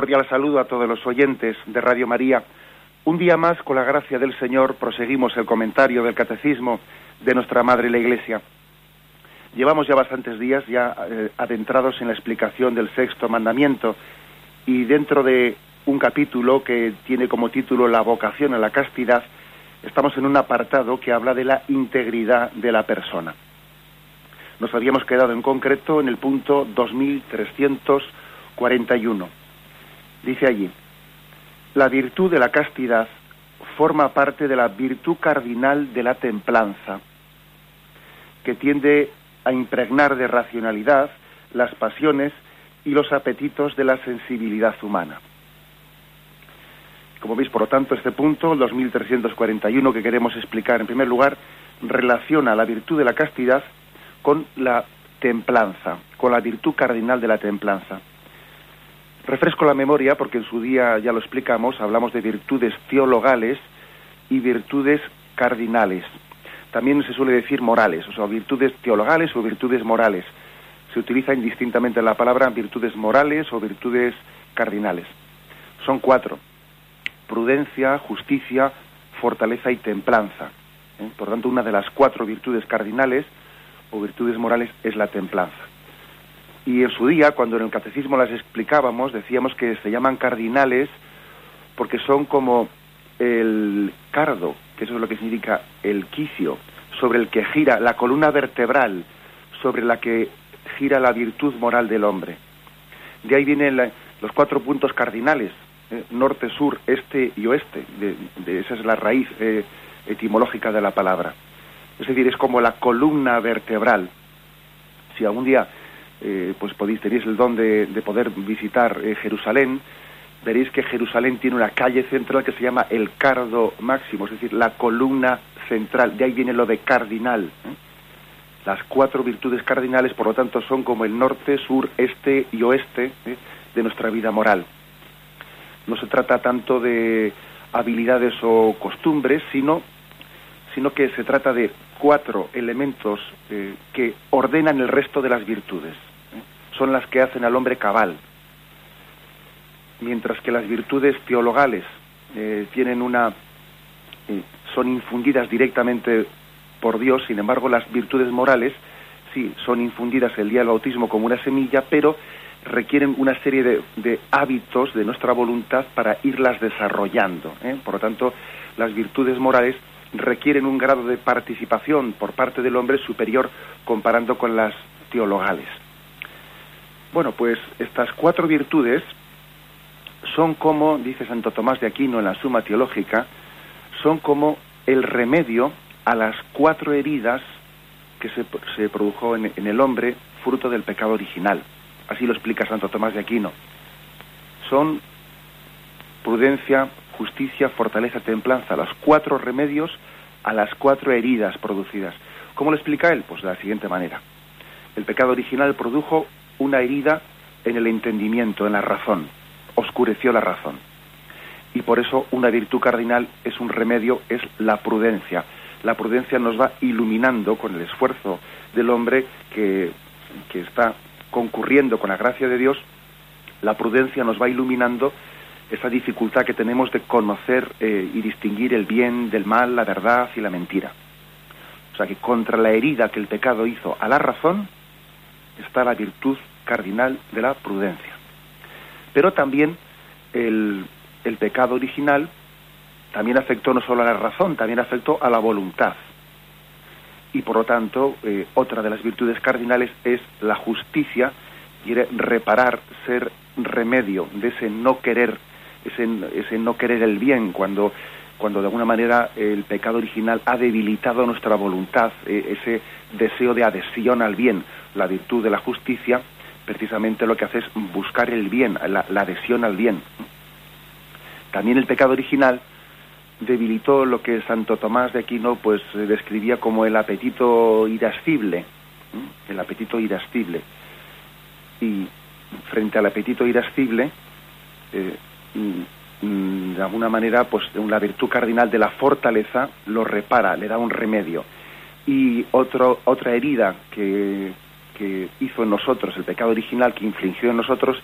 Cordial saludo a todos los oyentes de Radio María. Un día más, con la gracia del Señor, proseguimos el comentario del Catecismo de nuestra Madre la Iglesia. Llevamos ya bastantes días ya eh, adentrados en la explicación del sexto mandamiento y dentro de un capítulo que tiene como título La vocación a la castidad, estamos en un apartado que habla de la integridad de la persona. Nos habíamos quedado en concreto en el punto 2341 Dice allí, la virtud de la castidad forma parte de la virtud cardinal de la templanza, que tiende a impregnar de racionalidad las pasiones y los apetitos de la sensibilidad humana. Como veis, por lo tanto, este punto, el 2341 que queremos explicar, en primer lugar, relaciona la virtud de la castidad con la templanza, con la virtud cardinal de la templanza. Refresco la memoria porque en su día ya lo explicamos, hablamos de virtudes teologales y virtudes cardinales. También se suele decir morales, o sea, virtudes teologales o virtudes morales. Se utiliza indistintamente la palabra virtudes morales o virtudes cardinales. Son cuatro. Prudencia, justicia, fortaleza y templanza. ¿eh? Por tanto, una de las cuatro virtudes cardinales o virtudes morales es la templanza. Y en su día, cuando en el catecismo las explicábamos, decíamos que se llaman cardinales porque son como el cardo, que eso es lo que significa el quicio, sobre el que gira la columna vertebral, sobre la que gira la virtud moral del hombre. De ahí vienen los cuatro puntos cardinales, eh, norte, sur, este y oeste. Esa es la raíz eh, etimológica de la palabra. Es decir, es como la columna vertebral. Si algún día eh, pues podéis, tenéis el don de, poder visitar eh, Jerusalén, veréis que Jerusalén tiene una calle central que se llama el Cardo Máximo, es decir, la columna central, de ahí viene lo de cardinal. ¿eh? Las cuatro virtudes cardinales, por lo tanto, son como el norte, sur, este y oeste de nuestra vida moral. No se trata tanto de habilidades o costumbres, sino, sino que se trata de cuatro elementos que ordenan el resto de las virtudes son las que hacen al hombre cabal, mientras que las virtudes teologales eh, tienen una eh, son infundidas directamente por Dios, sin embargo las virtudes morales sí son infundidas el día del bautismo como una semilla, pero requieren una serie de, hábitos de nuestra voluntad para irlas desarrollando. ¿eh? Por lo tanto, las virtudes morales requieren un grado de participación por parte del hombre superior comparando con las teologales. Bueno, pues estas cuatro virtudes son como, dice Santo Tomás de Aquino en la Suma Teológica, son como el remedio a las cuatro heridas que se, se produjo en, en, el hombre fruto del pecado original. Así lo explica Santo Tomás de Aquino. Son prudencia, justicia, fortaleza, templanza, los cuatro remedios a las cuatro heridas producidas. ¿Cómo lo explica él? Pues de la siguiente manera. El pecado original produjo una herida en el entendimiento, en la razón, oscureció la razón. Y por eso una virtud cardinal es un remedio, es la prudencia. La prudencia nos va iluminando con el esfuerzo del hombre que, que está concurriendo con la gracia de Dios, la prudencia nos va iluminando esa dificultad que tenemos de conocer eh, y distinguir el bien del mal, la verdad y la mentira. O sea que contra la herida que el pecado hizo a la razón está la virtud cardinal de la prudencia. Pero también el, pecado original también afectó no solo a la razón, también afectó a la voluntad. Y por lo tanto, eh, otra de las virtudes cardinales es la justicia, quiere reparar, ser remedio de ese no querer, ese, ese no querer el bien, cuando, cuando de alguna manera el pecado original ha debilitado nuestra voluntad, eh, ese deseo de adhesión al bien, la virtud de la justicia, precisamente lo que hace es buscar el bien, la, adhesión al bien. También el pecado original debilitó lo que Santo Tomás de Aquino pues describía como el apetito irascible, el apetito irascible. Y frente al apetito irascible, eh, mm, de alguna manera, pues la virtud cardinal de la fortaleza lo repara, le da un remedio. Y otro, otra herida que, que hizo en nosotros, el pecado original que infligió en nosotros,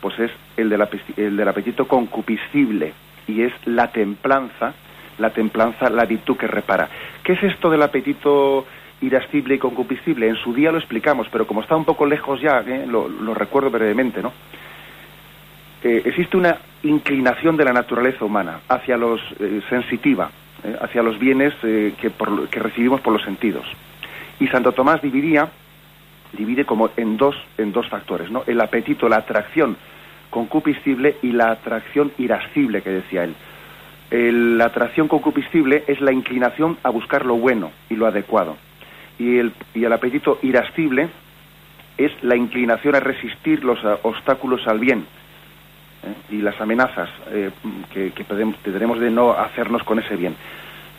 pues es el del, el del apetito concupiscible y es la templanza, la templanza, la virtud que repara. ¿Qué es esto del apetito irascible y concupiscible? En su día lo explicamos, pero como está un poco lejos ya, ¿eh? lo, recuerdo brevemente, ¿no? Eh, existe una inclinación de la naturaleza humana hacia los eh, sensitiva, hacia los bienes que, que recibimos por los sentidos. Y Santo Tomás dividía divide como en dos, en dos factores, ¿no? El apetito, la atracción concupiscible y la atracción irascible que decía él. la atracción concupiscible es la inclinación a buscar lo bueno y lo adecuado. Y el, y el apetito irascible es la inclinación a resistir los obstáculos al bien ¿eh? y las amenazas eh, que, que tendremos de no hacernos con ese bien.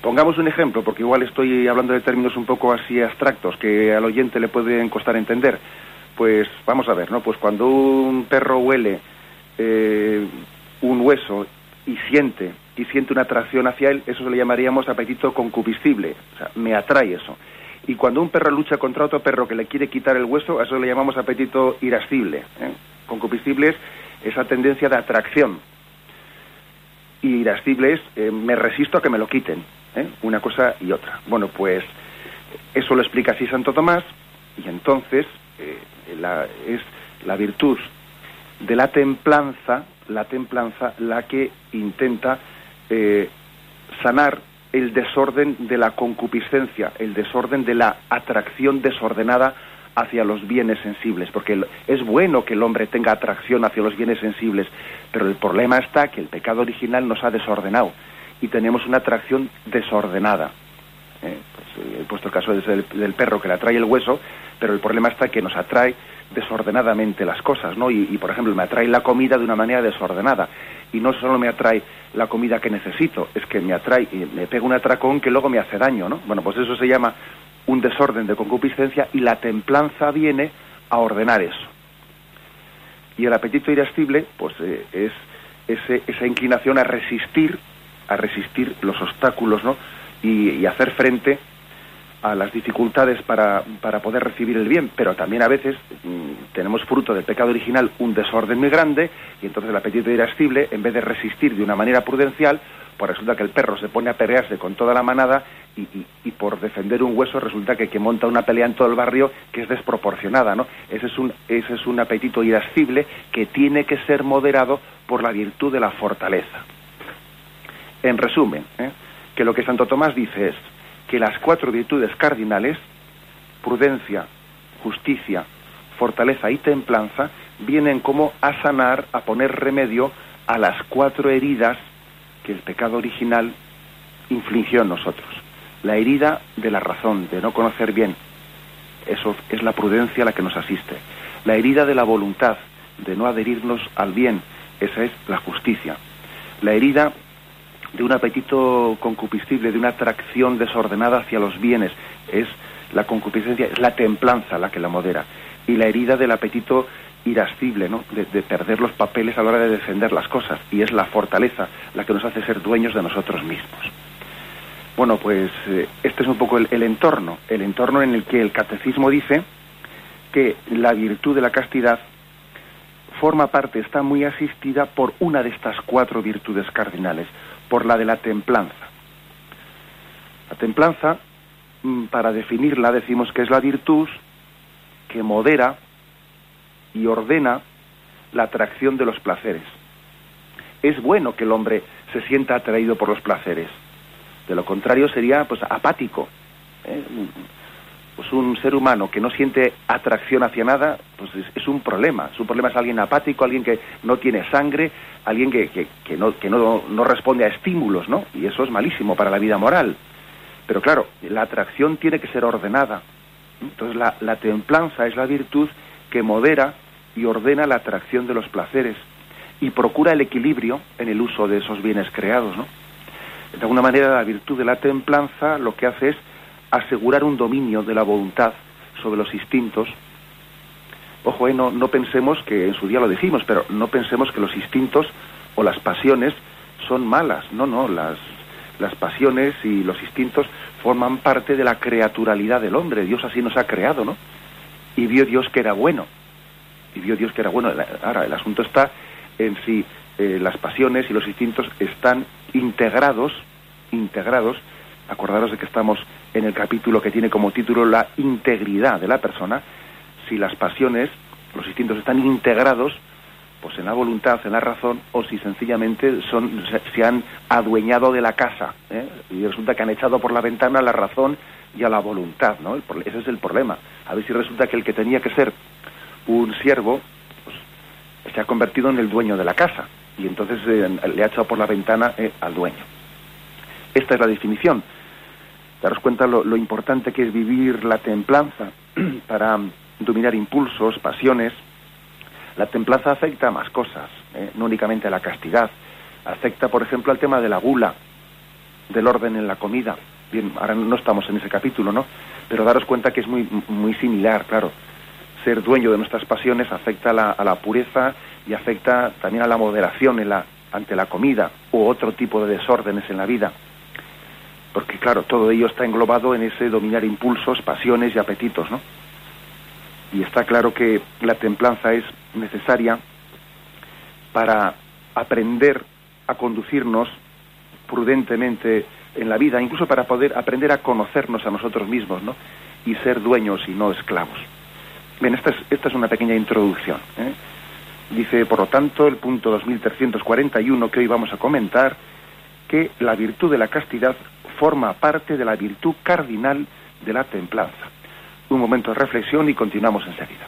Pongamos un ejemplo, porque igual estoy hablando de términos un poco así abstractos que al oyente le pueden costar entender. Pues vamos a ver, ¿no? Pues cuando un perro huele eh, un hueso y siente y siente una atracción hacia él, eso le llamaríamos apetito concupiscible, o sea, me atrae eso. Y cuando un perro lucha contra otro perro que le quiere quitar el hueso, a eso le llamamos apetito irascible. ¿eh? Concupiscible es esa tendencia de atracción. Y irascible es eh, me resisto a que me lo quiten. ¿Eh? una cosa y otra. Bueno, pues eso lo explica así Santo Tomás y entonces eh, la, es la virtud de la templanza, la templanza la que intenta eh, sanar el desorden de la concupiscencia, el desorden de la atracción desordenada hacia los bienes sensibles, porque es bueno que el hombre tenga atracción hacia los bienes sensibles, pero el problema está que el pecado original nos ha desordenado y tenemos una atracción desordenada. Eh, pues, eh, he puesto el caso del, perro que le atrae el hueso, pero el problema está que nos atrae desordenadamente las cosas, ¿no? Y, por ejemplo, me atrae la comida de una manera desordenada. Y no solo me atrae la comida que necesito, es que me atrae, y me pega un atracón que luego me hace daño, ¿no? Bueno, pues eso se llama un desorden de concupiscencia y la templanza viene a ordenar eso. Y el apetito irascible, pues eh, es esa inclinación a resistir a resistir los obstáculos ¿no? y, hacer frente a las dificultades para, para, poder recibir el bien, pero también a veces mm, tenemos fruto del pecado original un desorden muy grande y entonces el apetito irascible, en vez de resistir de una manera prudencial, pues resulta que el perro se pone a pelearse con toda la manada y, y, por defender un hueso resulta que, que monta una pelea en todo el barrio que es desproporcionada, ¿no? Ese es un, ese es un apetito irascible que tiene que ser moderado por la virtud de la fortaleza. En resumen, ¿eh? que lo que Santo Tomás dice es que las cuatro virtudes cardinales, prudencia, justicia, fortaleza y templanza, vienen como a sanar, a poner remedio a las cuatro heridas que el pecado original infligió en nosotros. La herida de la razón, de no conocer bien, eso es la prudencia la que nos asiste. La herida de la voluntad, de no adherirnos al bien, esa es la justicia. La herida de un apetito concupiscible, de una atracción desordenada hacia los bienes. Es la concupiscencia, es la templanza la que la modera. Y la herida del apetito irascible, ¿no? De, perder los papeles a la hora de defender las cosas. Y es la fortaleza la que nos hace ser dueños de nosotros mismos. Bueno, pues eh, este es un poco el, el entorno, el entorno en el que el catecismo dice que la virtud de la castidad forma parte, está muy asistida por una de estas cuatro virtudes cardinales por la de la templanza. La templanza, mm, para definirla, decimos que es la virtud que modera y ordena la atracción de los placeres. Es bueno que el hombre se sienta atraído por los placeres. De lo contrario sería pues apático. ¿eh? Pues un ser humano que no siente atracción hacia nada, pues es, un problema. Su problema es alguien apático, alguien que no tiene sangre, alguien que, que, no, que no, no, responde a estímulos, ¿no? Y eso es malísimo para la vida moral. Pero claro, la atracción tiene que ser ordenada. Entonces la, la templanza es la virtud que modera y ordena la atracción de los placeres y procura el equilibrio en el uso de esos bienes creados, ¿no? De alguna manera la virtud de la templanza lo que hace es asegurar un dominio de la voluntad sobre los instintos. Ojo, eh, no, no pensemos que en su día lo dijimos, pero no pensemos que los instintos o las pasiones son malas. No, no, las, las pasiones y los instintos forman parte de la creaturalidad del hombre. Dios así nos ha creado, ¿no? Y vio Dios que era bueno. Y vio Dios que era bueno. Ahora, el asunto está en si eh, las pasiones y los instintos están integrados, integrados, acordaros de que estamos en el capítulo que tiene como título la integridad de la persona, si las pasiones, los instintos están integrados, pues en la voluntad, en la razón, o si sencillamente son, se, han adueñado de la casa, ¿eh? y resulta que han echado por la ventana la razón y a la voluntad, ¿no? ese es el problema. A ver si resulta que el que tenía que ser un siervo, pues, se ha convertido en el dueño de la casa, y entonces eh, le ha echado por la ventana eh, al dueño. Esta es la definición. Daros cuenta lo, lo importante que es vivir la templanza para dominar impulsos, pasiones, la templanza afecta a más cosas, ¿eh? no únicamente a la castidad. Afecta, por ejemplo, al tema de la gula, del orden en la comida. Bien, ahora no estamos en ese capítulo, ¿no? Pero daros cuenta que es muy, muy similar, claro. Ser dueño de nuestras pasiones afecta a la, a la pureza y afecta también a la moderación en la, ante la comida u otro tipo de desórdenes en la vida. Porque, claro, todo ello está englobado en ese dominar impulsos, pasiones y apetitos, ¿no? y está claro que la templanza es necesaria para aprender a conducirnos prudentemente en la vida, incluso para poder aprender a conocernos a nosotros mismos, ¿no? Y ser dueños y no esclavos. Bien, esta es, esta es una pequeña introducción. ¿eh? Dice, por lo tanto, el punto 2341 que hoy vamos a comentar, que la virtud de la castidad forma parte de la virtud cardinal de la templanza un momento de reflexión y continuamos enseguida.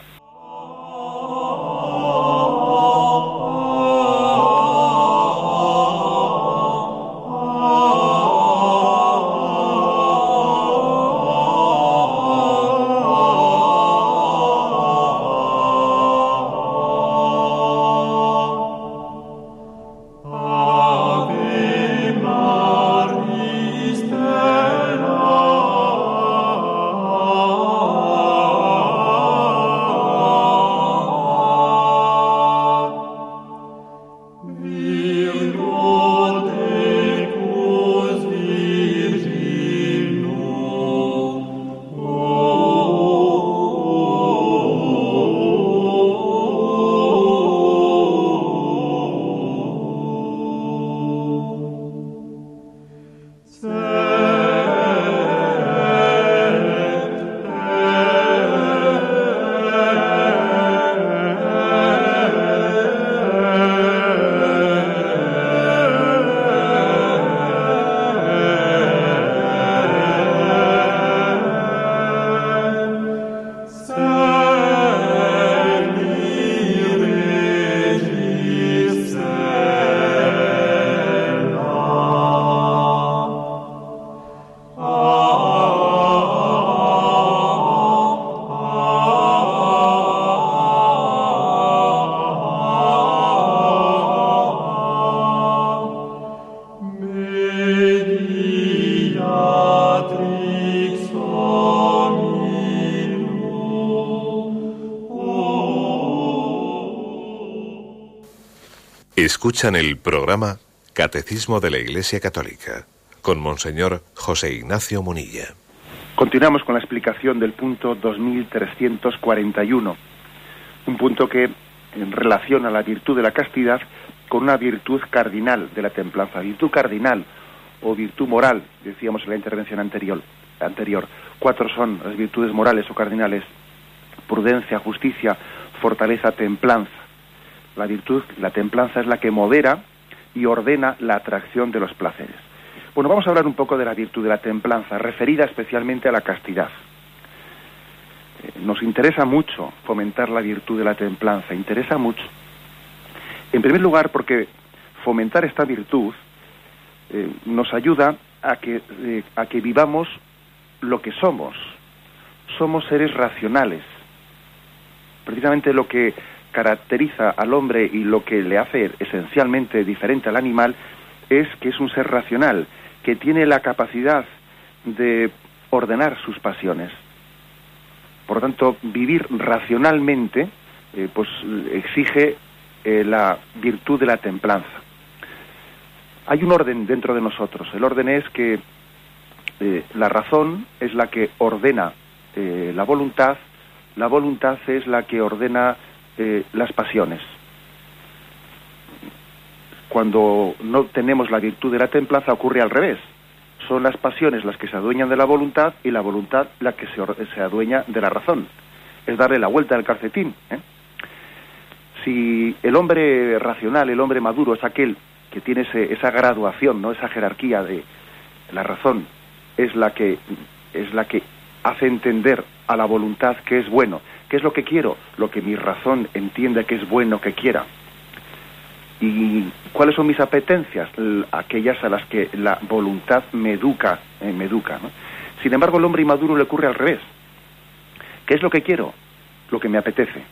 Escuchan el programa Catecismo de la Iglesia Católica con Monseñor José Ignacio Munilla. Continuamos con la explicación del punto 2341, un punto que relaciona la virtud de la castidad con una virtud cardinal de la templanza, virtud cardinal o virtud moral, decíamos en la intervención anterior. anterior. Cuatro son las virtudes morales o cardinales, prudencia, justicia, fortaleza, templanza. La virtud, la templanza es la que modera y ordena la atracción de los placeres. Bueno, vamos a hablar un poco de la virtud de la templanza, referida especialmente a la castidad. Eh, nos interesa mucho fomentar la virtud de la templanza, interesa mucho. En primer lugar, porque fomentar esta virtud eh, nos ayuda a que, eh, a que vivamos lo que somos. Somos seres racionales. Precisamente lo que caracteriza al hombre y lo que le hace esencialmente diferente al animal es que es un ser racional, que tiene la capacidad de ordenar sus pasiones. Por lo tanto, vivir racionalmente eh, pues exige eh, la virtud de la templanza. Hay un orden dentro de nosotros. El orden es que eh, la razón es la que ordena la voluntad, la voluntad es la que ordena las pasiones. Cuando no tenemos la virtud de la templanza ocurre al revés son las pasiones las que se adueñan de la voluntad y la voluntad la que se, adueña de la razón. Es darle la vuelta al calcetín. ¿eh? Si el hombre racional, el hombre maduro, es aquel que tiene esa graduación, no esa jerarquía de la razón, es la que es la que hace entender a la voluntad que es bueno. ¿Qué es lo que quiero? Lo que mi razón entiende que es bueno que quiera. ¿Y cuáles son mis apetencias? Aquellas a las que la voluntad me educa. Eh, me educa Sin embargo, el hombre inmaduro le ocurre al revés. ¿Qué es lo que quiero? Lo que me apetece.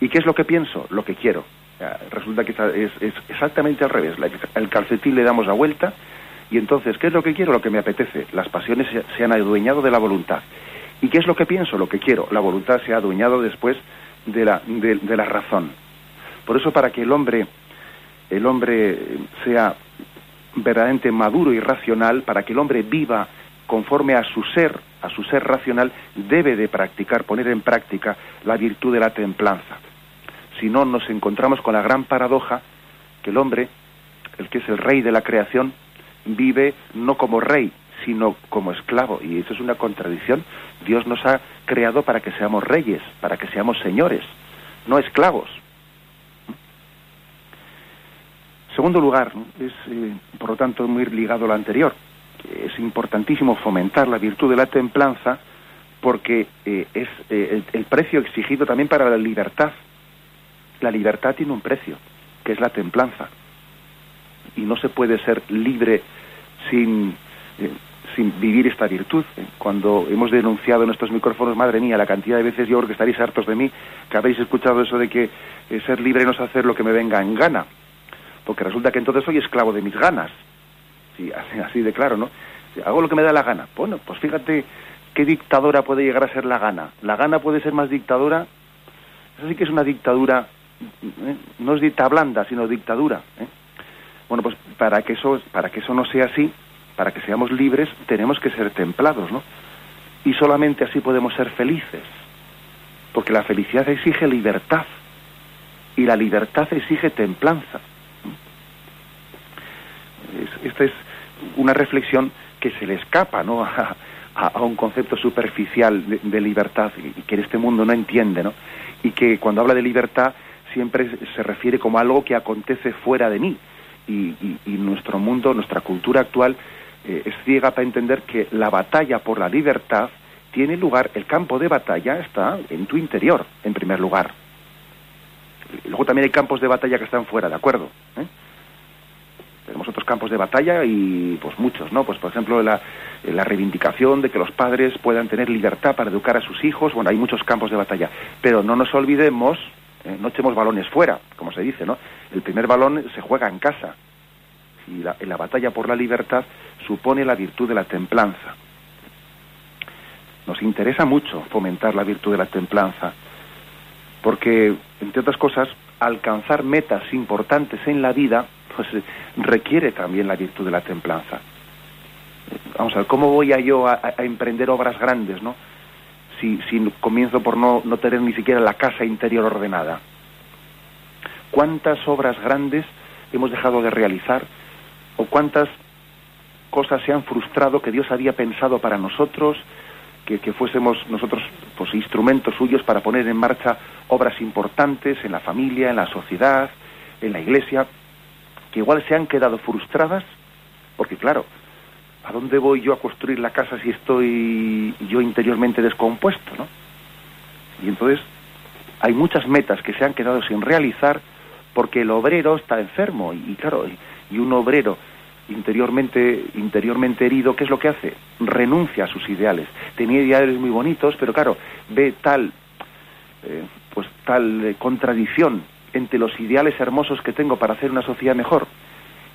¿Y qué es lo que pienso? Lo que quiero. resulta que es, exactamente al revés. el calcetín le damos la vuelta y entonces, ¿qué es lo que quiero? Lo que me apetece. Las pasiones se, han adueñado de la voluntad. ¿Y qué es lo que pienso? Lo que quiero. La voluntad se ha adueñado después de la, de la razón. Por eso, para que el hombre el hombre sea verdaderamente maduro y racional, para que el hombre viva conforme a su ser, a su ser racional, debe de practicar, poner en práctica la virtud de la templanza. Si no, nos encontramos con la gran paradoja que el hombre, el que es el rey de la creación, vive no como rey, sino como esclavo. Y eso es una contradicción. Dios nos ha creado para que seamos reyes, para que seamos señores, no esclavos. Segundo lugar, es eh, por lo tanto muy ligado a lo anterior. Es importantísimo fomentar la virtud de la templanza porque eh, es eh, el, precio exigido también para la libertad. La libertad tiene un precio, que es la templanza. Y no se puede ser libre sin, sin vivir esta virtud. Cuando hemos denunciado en estos micrófonos, madre mía, la cantidad de veces yo creo que estaréis hartos de mí, que habéis escuchado eso de que ser libre no es hacer lo que me venga en gana porque resulta que entonces soy esclavo de mis ganas. Sí, así, de claro, ¿no? Hago lo que me da la gana. Bueno, pues fíjate qué dictadora puede llegar a ser la gana. La gana puede ser más dictadora. Eso sí que es una dictadura, ¿eh? no es dicta blanda, sino dictadura. ¿eh? Bueno, pues para que eso, para que eso no sea así, para que seamos libres, tenemos que ser templados, ¿no? Y solamente así podemos ser felices, porque la felicidad exige libertad y la libertad exige templanza esta es una reflexión que se le escapa ¿no? a, un concepto superficial de, libertad y que en este mundo no entiende, ¿no? Y que cuando habla de libertad siempre se refiere como algo que acontece fuera de mí. Y, nuestro mundo, nuestra cultura actual eh, es ciega para entender que la batalla por la libertad tiene lugar, el campo de batalla está en tu interior, en primer lugar. Luego también hay campos de batalla que están fuera, ¿de acuerdo? ¿Eh? tenemos otros campos de batalla y pues muchos, ¿no? Pues por ejemplo la, la reivindicación de que los padres puedan tener libertad para educar a sus hijos, bueno, hay muchos campos de batalla, pero no nos olvidemos, eh, no echemos balones fuera, como se dice, ¿no? El primer balón se juega en casa y la, la batalla por la libertad supone la virtud de la templanza. Nos interesa mucho fomentar la virtud de la templanza, porque, entre otras cosas, alcanzar metas importantes en la vida pues requiere también la virtud de la templanza. Vamos a ver, ¿cómo voy a yo a, emprender obras grandes, no? Si, si comienzo por no, no tener ni siquiera la casa interior ordenada. ¿Cuántas obras grandes hemos dejado de realizar? ¿O cuántas cosas se han frustrado que Dios había pensado para nosotros, que, que, fuésemos nosotros pues, instrumentos suyos para poner en marcha obras importantes en la familia, en la sociedad, en la iglesia? que igual se han quedado frustradas, porque claro, ¿a dónde voy yo a construir la casa si estoy yo interiormente descompuesto, no? Y entonces hay muchas metas que se han quedado sin realizar porque el obrero está enfermo y, claro, y, un obrero interiormente interiormente herido, ¿qué es lo que hace? Renuncia a sus ideales. Tenía ideales muy bonitos, pero claro, ve tal eh, pues tal eh, contradicción entre los ideales hermosos que tengo para hacer una sociedad mejor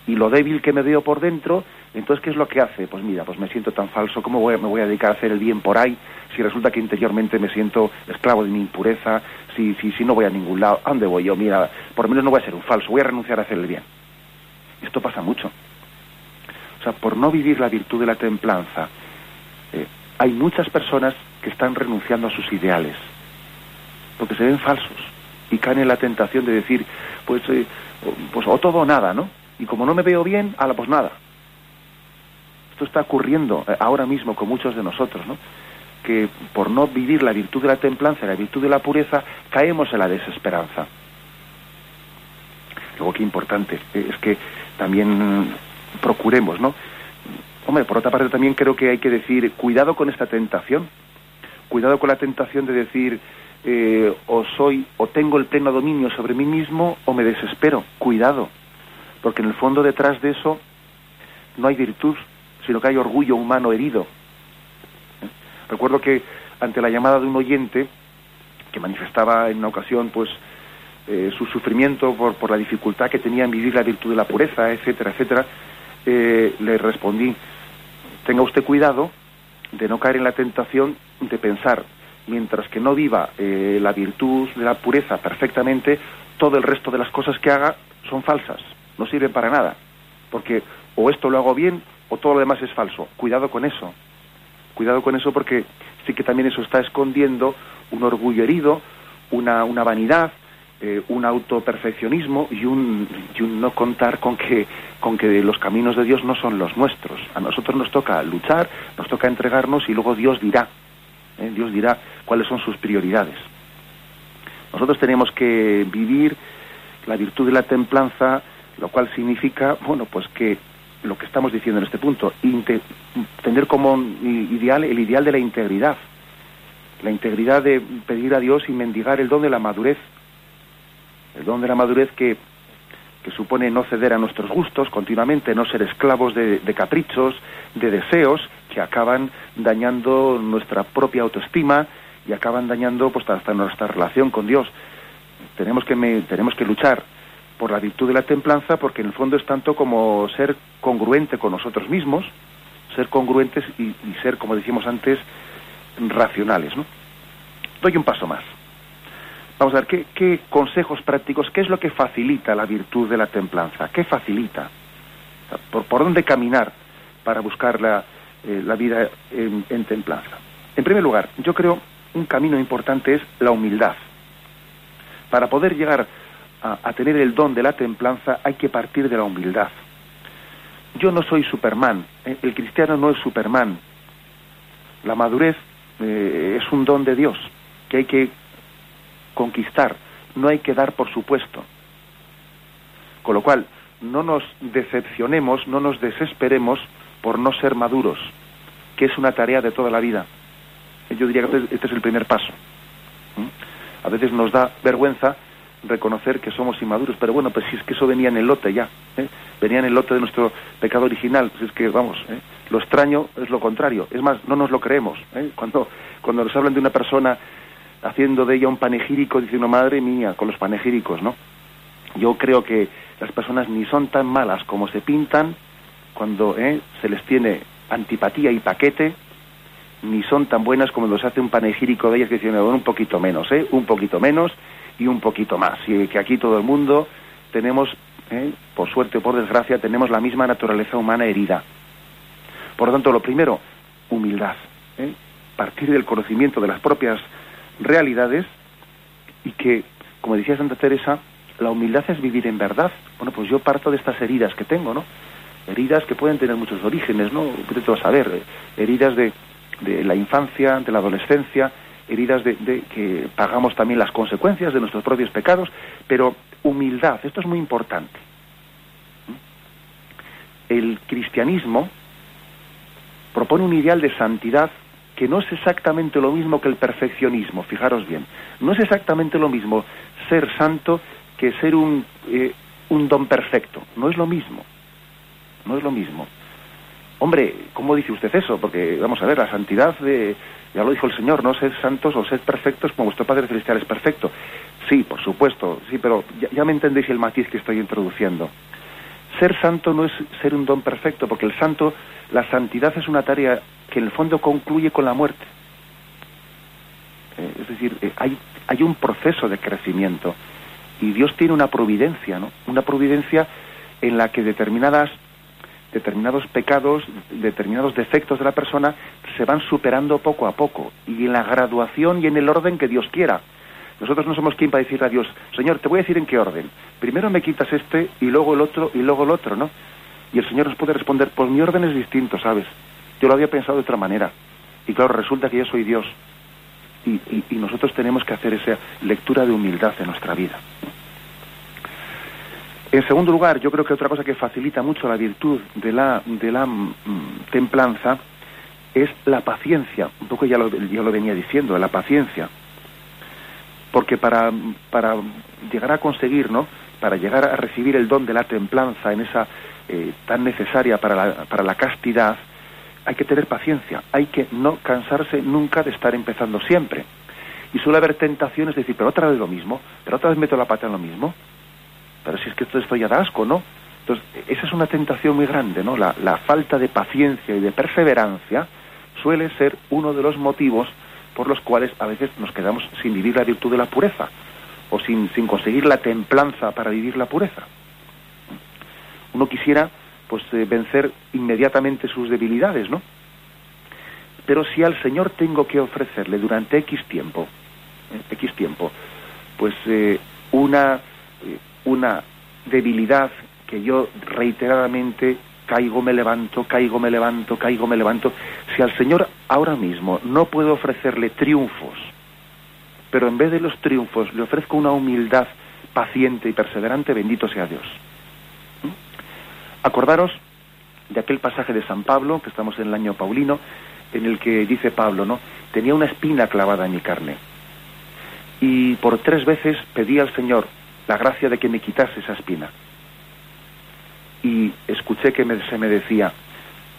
y lo débil que me veo por dentro, entonces ¿qué es lo que hace? Pues mira, pues me siento tan falso, ¿cómo voy, me voy a dedicar a hacer el bien por ahí si resulta que interiormente me siento esclavo de mi impureza, si, si, si no voy a ningún lado, ¿a dónde voy yo? Mira, por lo menos no voy a ser un falso, voy a renunciar a hacer el bien. Esto pasa mucho. O sea, por no vivir la virtud de la templanza, eh, hay muchas personas que están renunciando a sus ideales, porque se ven falsos y caen en la tentación de decir, pues, eh, pues o todo o nada, ¿no? Y como no me veo bien, ala, pues nada. Esto está ocurriendo eh, ahora mismo con muchos de nosotros, ¿no? Que por no vivir la virtud de la templanza, la virtud de la pureza, caemos en la desesperanza. Luego, qué importante es que también procuremos, ¿no? Hombre, por otra parte también creo que hay que decir, cuidado con esta tentación, cuidado con la tentación de decir, eh, o soy, o tengo el pleno dominio sobre mí mismo, o me desespero. Cuidado, porque en el fondo detrás de eso no hay virtud, sino que hay orgullo humano herido. Recuerdo que ante la llamada de un oyente que manifestaba en una ocasión, pues, eh, su sufrimiento por, por la dificultad que tenía en vivir la virtud de la pureza, etcétera, etcétera, eh, le respondí, tenga usted cuidado de no caer en la tentación de pensar, mientras que no viva eh, la virtud de la pureza perfectamente, todo el resto de las cosas que haga son falsas, no sirven para nada, porque o esto lo hago bien o todo lo demás es falso. Cuidado con eso, cuidado con eso porque sí que también eso está escondiendo un orgullo herido, una, una vanidad, eh, un autoperfeccionismo y un, no contar con que, con que los caminos de Dios no son los nuestros. A nosotros nos toca luchar, nos toca entregarnos y luego Dios dirá, ¿eh? Dios dirá cuáles son sus prioridades. Nosotros tenemos que vivir la virtud de la templanza, lo cual significa, bueno, pues que lo que estamos diciendo en este punto, tener como ideal el ideal de la integridad, la integridad de pedir a Dios y mendigar el don de la madurez, el don de la madurez que, que supone no ceder a nuestros gustos continuamente, no ser esclavos de, caprichos, de deseos que acaban dañando nuestra propia autoestima y acaban dañando pues hasta nuestra relación con Dios. Tenemos que, me, tenemos que luchar por la virtud de la templanza porque en el fondo es tanto como ser congruente con nosotros mismos, ser congruentes y, y ser, como decíamos antes, racionales. ¿no? Doy un paso más. Vamos a ver, ¿qué, ¿qué, consejos prácticos, qué es lo que facilita la virtud de la templanza? ¿Qué facilita? ¿Por, dónde caminar para buscar la, eh, vida en, templanza? En primer lugar, yo creo un camino importante es la humildad. Para poder llegar a, a tener el don de la templanza hay que partir de la humildad. Yo no soy Superman, ¿eh? el cristiano no es Superman. La madurez eh, es un don de Dios que hay que conquistar, no hay que dar por supuesto. Con lo cual, no nos decepcionemos, no nos desesperemos por no ser maduros, que es una tarea de toda la vida. Yo diría que este es el primer paso. A veces nos da vergüenza reconocer que somos inmaduros, pero bueno, pues si es que eso venía en el lote ya, ¿eh? venía en el lote de nuestro pecado original, pues es que vamos, ¿eh? lo extraño es lo contrario, es más, no nos lo creemos. ¿eh? Cuando, cuando nos hablan de una persona haciendo de ella un panegírico, diciendo, madre mía, con los panegíricos, ¿no? Yo creo que las personas ni son tan malas como se pintan cuando ¿eh? se les tiene antipatía y paquete, ni son tan buenas como nos hace un panegírico de ellas que dicen, un poquito menos, ¿eh? Un poquito menos y un poquito más. Y que aquí todo el mundo tenemos, ¿eh? por suerte o por desgracia, tenemos la misma naturaleza humana herida. Por lo tanto, lo primero, humildad. ¿eh? Partir del conocimiento de las propias realidades y que, como decía Santa Teresa, la humildad es vivir en verdad. Bueno, pues yo parto de estas heridas que tengo, ¿no? Heridas que pueden tener muchos orígenes, ¿no? Intento saber, eh, heridas de, de, la infancia, de la adolescencia, heridas de, de, que pagamos también las consecuencias de nuestros propios pecados, pero humildad, esto es muy importante. El cristianismo propone un ideal de santidad que no es exactamente lo mismo que el perfeccionismo, fijaros bien, no es exactamente lo mismo ser santo que ser un, eh, un don perfecto, no es lo mismo, no es lo mismo. Hombre, ¿cómo dice usted eso? Porque, vamos a ver, la santidad, de, ya lo dijo el Señor, no sed santos o sed perfectos como vuestro Padre Celestial es perfecto. Sí, por supuesto, sí, pero ya, me entendéis el matiz que estoy introduciendo. Ser santo no es ser un don perfecto, porque el santo, la santidad es una tarea que en el fondo concluye con la muerte. Eh, es decir, eh, hay, hay un proceso de crecimiento y Dios tiene una providencia, ¿no? Una providencia en la que determinadas determinados pecados, determinados defectos de la persona se van superando poco a poco y en la graduación y en el orden que Dios quiera. Nosotros no somos quien para decirle a Dios, Señor, te voy a decir en qué orden. Primero me quitas este y luego el otro y luego el otro, ¿no? Y el Señor nos puede responder, pues mi orden es distinto, ¿sabes? Yo lo había pensado de otra manera. Y claro, resulta que yo soy Dios. Y, y nosotros tenemos que hacer esa lectura de humildad en nuestra vida. En segundo lugar, yo creo que otra cosa que facilita mucho la virtud de la, de la mm, templanza es la paciencia. Un poco ya lo, yo lo venía diciendo, la paciencia. Porque para, para llegar a conseguir, ¿no? Para llegar a recibir el don de la templanza en esa eh, tan necesaria para la, para la castidad, hay que tener paciencia, hay que no cansarse nunca de estar empezando siempre. Y suele haber tentaciones de decir, pero otra vez lo mismo, pero otra vez meto la pata en lo mismo pero si es que esto, esto ya da asco, ¿no? Entonces, esa es una tentación muy grande, ¿no? La, falta de paciencia y de perseverancia suele ser uno de los motivos por los cuales a veces nos quedamos sin vivir la virtud de la pureza o sin, sin conseguir la templanza para vivir la pureza. Uno quisiera pues eh, vencer inmediatamente sus debilidades, ¿no? Pero si al Señor tengo que ofrecerle durante X tiempo, eh, X tiempo, pues eh, una una debilidad que yo reiteradamente caigo, me levanto, caigo, me levanto, caigo, me levanto. Si al Señor ahora mismo no puedo ofrecerle triunfos, pero en vez de los triunfos le ofrezco una humildad paciente y perseverante, bendito sea Dios. Acordaros de aquel pasaje de San Pablo, que estamos en el año paulino, en el que dice Pablo, ¿no? Tenía una espina clavada en mi carne. Y por tres veces pedí al Señor, la gracia de que me quitase esa espina. Y escuché que se me decía,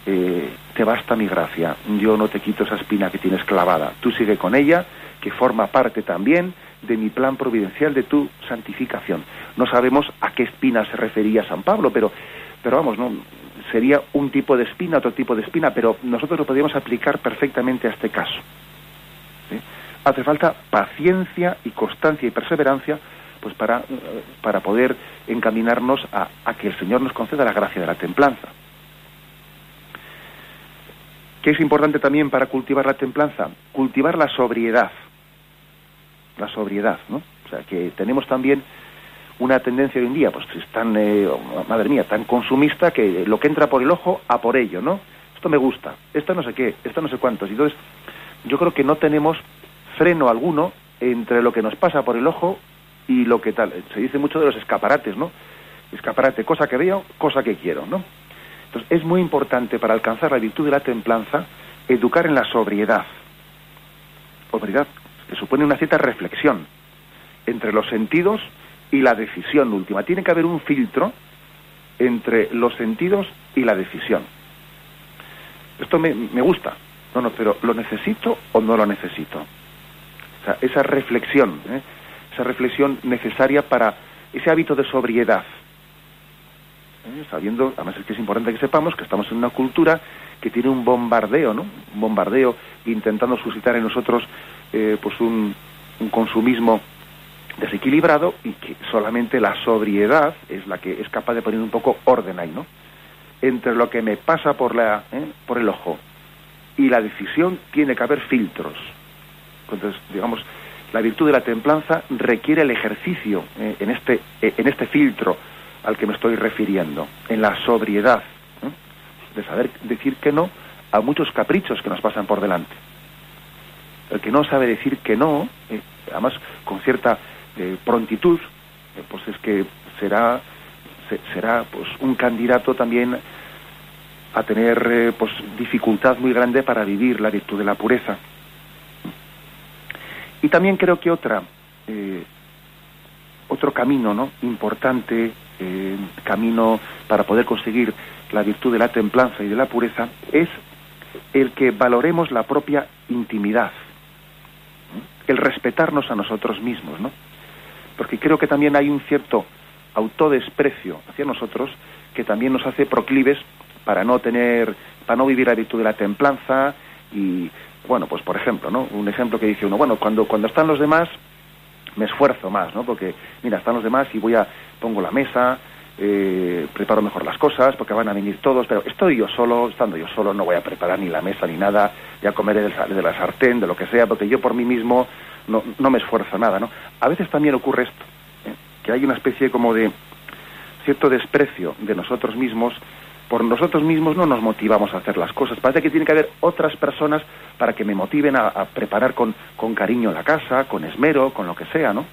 eh, te basta mi gracia, yo no te quito esa espina que tienes clavada, tú sigue con ella, que forma parte también de mi plan providencial de tu santificación. No sabemos a qué espina se refería San Pablo, pero, pero vamos, no, sería un tipo de espina, otro tipo de espina, pero nosotros lo podríamos aplicar perfectamente a este caso. Hace falta paciencia y constancia y perseverancia pues para, para poder encaminarnos a, a que el Señor nos conceda la gracia de la templanza. ¿Qué es importante también para cultivar la templanza? Cultivar la sobriedad. La sobriedad, ¿no? O sea, que tenemos también una tendencia hoy en día, pues es tan, eh, madre mía, tan consumista que lo que entra por el ojo, a por ello, ¿no? Esto me gusta, esto no sé qué, esto no sé cuántos. Entonces, yo creo que no tenemos freno alguno entre lo que nos pasa por el ojo y lo que tal. Se dice mucho de los escaparates, ¿no? Escaparate, cosa que veo, cosa que quiero, ¿no? Entonces, es muy importante para alcanzar la virtud de la templanza educar en la sobriedad. Sobriedad que supone una cierta reflexión entre los sentidos y la decisión última. Tiene que haber un filtro entre los sentidos y la decisión. Esto me, me gusta, no, no, pero ¿lo necesito o no lo necesito? O sea, esa reflexión, ¿eh? esa reflexión necesaria para ese hábito de sobriedad. ¿Eh? Sabiendo, además es que es importante que sepamos que estamos en una cultura que tiene un bombardeo, ¿no? Un bombardeo intentando suscitar en nosotros eh, pues un, un consumismo desequilibrado y que solamente la sobriedad es la que es capaz de poner un poco orden ahí, ¿no? Entre lo que me pasa por, la, ¿eh? por el ojo y la decisión tiene que haber filtros. Entonces, digamos, la virtud de la templanza requiere el ejercicio eh, en, este, eh, en este filtro al que me estoy refiriendo, en la sobriedad, de saber decir que no a muchos caprichos que nos pasan por delante. El que no sabe decir que no, eh, además con cierta prontitud, pues es que será, será pues, un candidato también a tener pues, dificultad muy grande para vivir la virtud de la pureza. Y también creo que otra, eh, otro camino ¿no? importante eh, camino para poder conseguir la virtud de la templanza y de la pureza es el que valoremos la propia intimidad, el respetarnos a nosotros mismos, ¿no? Porque creo que también hay un cierto autodesprecio hacia nosotros que también nos hace proclives para no tener, para no vivir la virtud de la templanza y, bueno, pues por ejemplo, ¿no? Un ejemplo que dice uno, bueno, cuando, cuando están los demás me esfuerzo más, ¿no? Porque, mira, están los demás y voy a, pongo la mesa, eh, preparo mejor las cosas porque van a venir todos, pero estoy yo solo, estando yo solo, no voy a preparar ni la mesa ni nada, ya comeré de la sartén, de lo que sea, porque yo por mí mismo no, no me esfuerzo nada, ¿no? A veces también ocurre esto, ¿eh? que hay una especie como de cierto desprecio de nosotros mismos, por nosotros mismos no nos motivamos a hacer las cosas, parece que tiene que haber otras personas para que me motiven a, a preparar con, con cariño la casa, con esmero, con lo que sea, ¿no?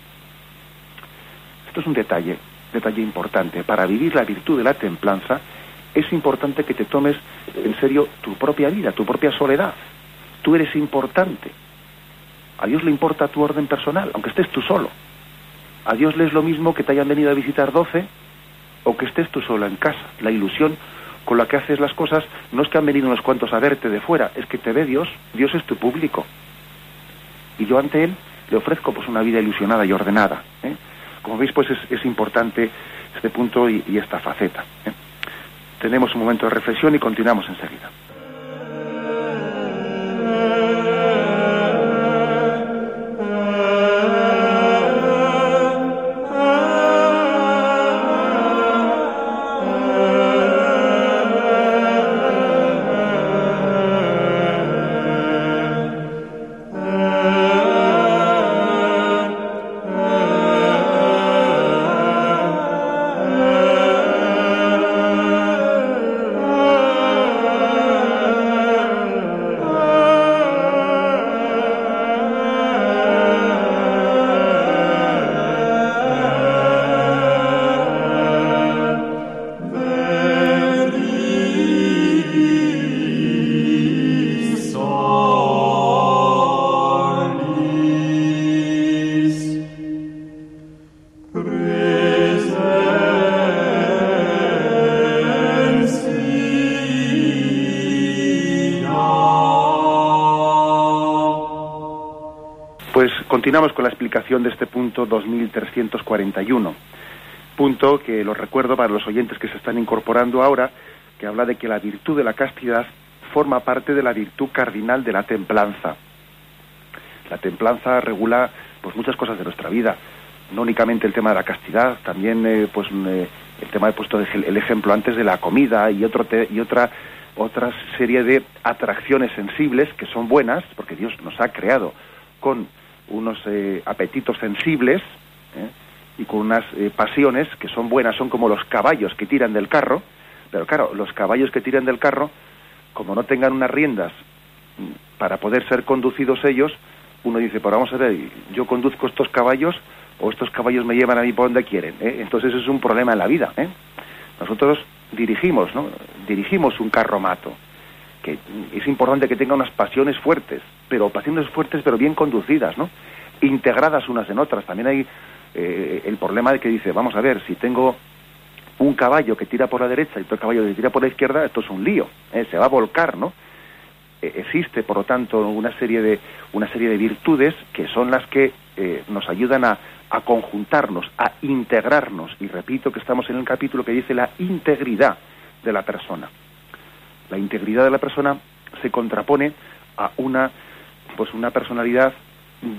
Esto es un detalle detalle importante. Para vivir la virtud de la templanza es importante que te tomes en serio tu propia vida, tu propia soledad. Tú eres importante. A Dios le importa tu orden personal, aunque estés tú solo. A Dios le es lo mismo que te hayan venido a visitar doce o que estés tú solo en casa. La ilusión con la que haces las cosas no es que han venido unos cuantos a verte de fuera, es que te ve Dios, Dios es tu público. Y yo ante Él le ofrezco pues una vida ilusionada y ordenada. ¿eh? Como veis, pues es, importante este punto y, esta faceta. ¿eh? Tenemos un momento de reflexión y continuamos enseguida. Continuamos con la explicación de este punto 2341. Punto que lo recuerdo para los oyentes que se están incorporando ahora, que habla de que la virtud de la castidad forma parte de la virtud cardinal de la templanza. La templanza regula pues muchas cosas de nuestra vida, no únicamente el tema de la castidad, también eh, pues eh, el tema he puesto el ejemplo antes de la comida y otro y otra otra serie de atracciones sensibles que son buenas porque Dios nos ha creado con unos eh, apetitos sensibles ¿eh? y con unas eh, pasiones que son buenas, son como los caballos que tiran del carro, pero claro, los caballos que tiran del carro, como no tengan unas riendas mm, para poder ser conducidos ellos, uno dice, pues vamos a ver, yo conduzco estos caballos o estos caballos me llevan a mí por donde quieren. Entonces es un problema en la vida. Nosotros dirigimos, ¿no? Dirigimos un carro mato que es importante que tenga unas pasiones fuertes, pero pasiones fuertes pero bien conducidas, ¿no? Integradas unas en otras. También hay eh, el problema de que dice, vamos a ver, si tengo un caballo que tira por la derecha y otro caballo que tira por la izquierda, esto es un lío, ¿eh? se va a volcar, ¿no? Eh, existe, por lo tanto, una serie de una serie de virtudes que son las que nos ayudan a, a conjuntarnos, a integrarnos. Y repito que estamos en el capítulo que dice la integridad de la persona la integridad de la persona se contrapone a una pues una personalidad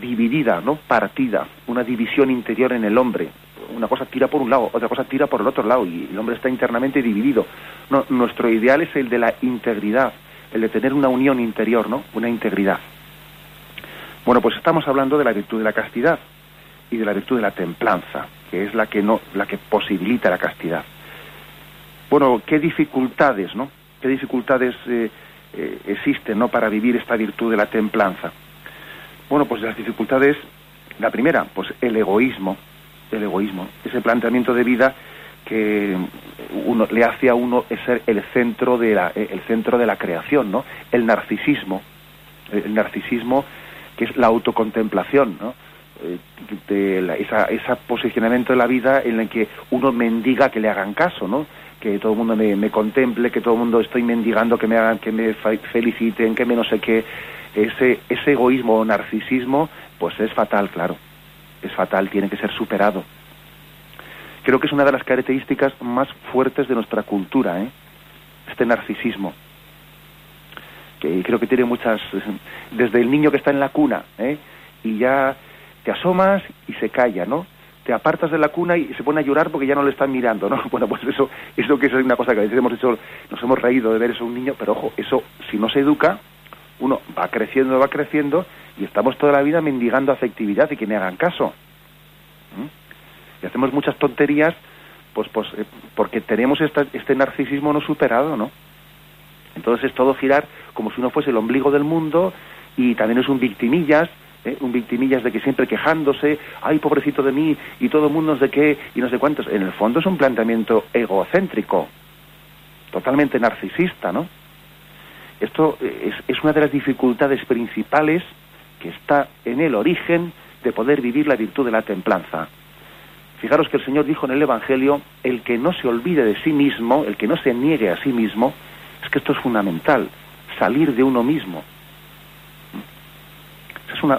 dividida, ¿no? partida, una división interior en el hombre. Una cosa tira por un lado, otra cosa tira por el otro lado y el hombre está internamente dividido. No, nuestro ideal es el de la integridad, el de tener una unión interior, ¿no? Una integridad. Bueno, pues estamos hablando de la virtud de la castidad y de la virtud de la templanza, que es la que no la que posibilita la castidad. Bueno, qué dificultades, ¿no? Qué dificultades eh, eh, existen ¿no? para vivir esta virtud de la templanza. Bueno, pues las dificultades, la primera, pues el egoísmo, el egoísmo, ese planteamiento de vida que uno le hace a uno ser el centro de la, el centro de la creación, ¿no? El narcisismo, el narcisismo que es la autocontemplación, ¿no? eh, de esa, ese posicionamiento de la vida en el que uno mendiga que le hagan caso, ¿no? Que todo el mundo me, contemple, que todo el mundo estoy mendigando que me hagan, que me feliciten, que me no sé qué. Ese, ese egoísmo o narcisismo, pues es fatal, claro. Es fatal, tiene que ser superado. Creo que es una de las características más fuertes de nuestra cultura, ¿eh? Este narcisismo que creo que tiene muchas, desde el niño que está en la cuna, ¿eh? y ya te asomas y se calla, ¿no? Te apartas de la cuna y se pone a llorar porque ya no le están mirando, ¿no? Bueno, pues eso, eso que es una cosa que a veces hemos hecho, nos hemos reído de ver eso a un niño, pero ojo, eso si no se educa, uno va creciendo, va creciendo y estamos toda la vida mendigando afectividad y que me hagan caso. Y hacemos muchas tonterías pues, pues eh, porque tenemos este narcisismo no superado, ¿no? Entonces es todo girar como si uno fuese el ombligo del mundo y también es un victimillas ¿eh? un victimillas de que siempre quejándose, ay, pobrecito de mí, y todo el mundo es de qué, y no sé cuántos. En el fondo es un planteamiento egocéntrico, totalmente narcisista, ¿no? Esto es, es una de las dificultades principales que está en el origen de poder vivir la virtud de la templanza. Fijaros que el Señor dijo en el Evangelio, el que no se olvide de sí mismo, el que no se niegue a sí mismo, es que esto es fundamental, salir de uno mismo,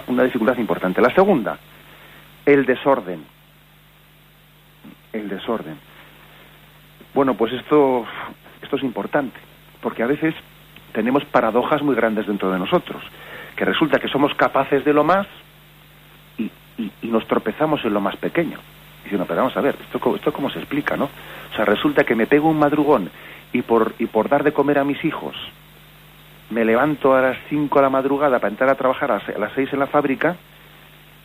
una, dificultad importante. La segunda, el desorden. El desorden. Bueno, pues esto, esto es importante, porque a veces tenemos paradojas muy grandes dentro de nosotros, que resulta que somos capaces de lo más y, y, nos tropezamos en lo más pequeño. Diciendo, pero vamos a ver, ¿esto, ¿esto cómo se explica, no? O sea, resulta que me pego un madrugón y por, y por dar de comer a mis hijos me levanto a las 5 de la madrugada para entrar a trabajar a las 6 en la fábrica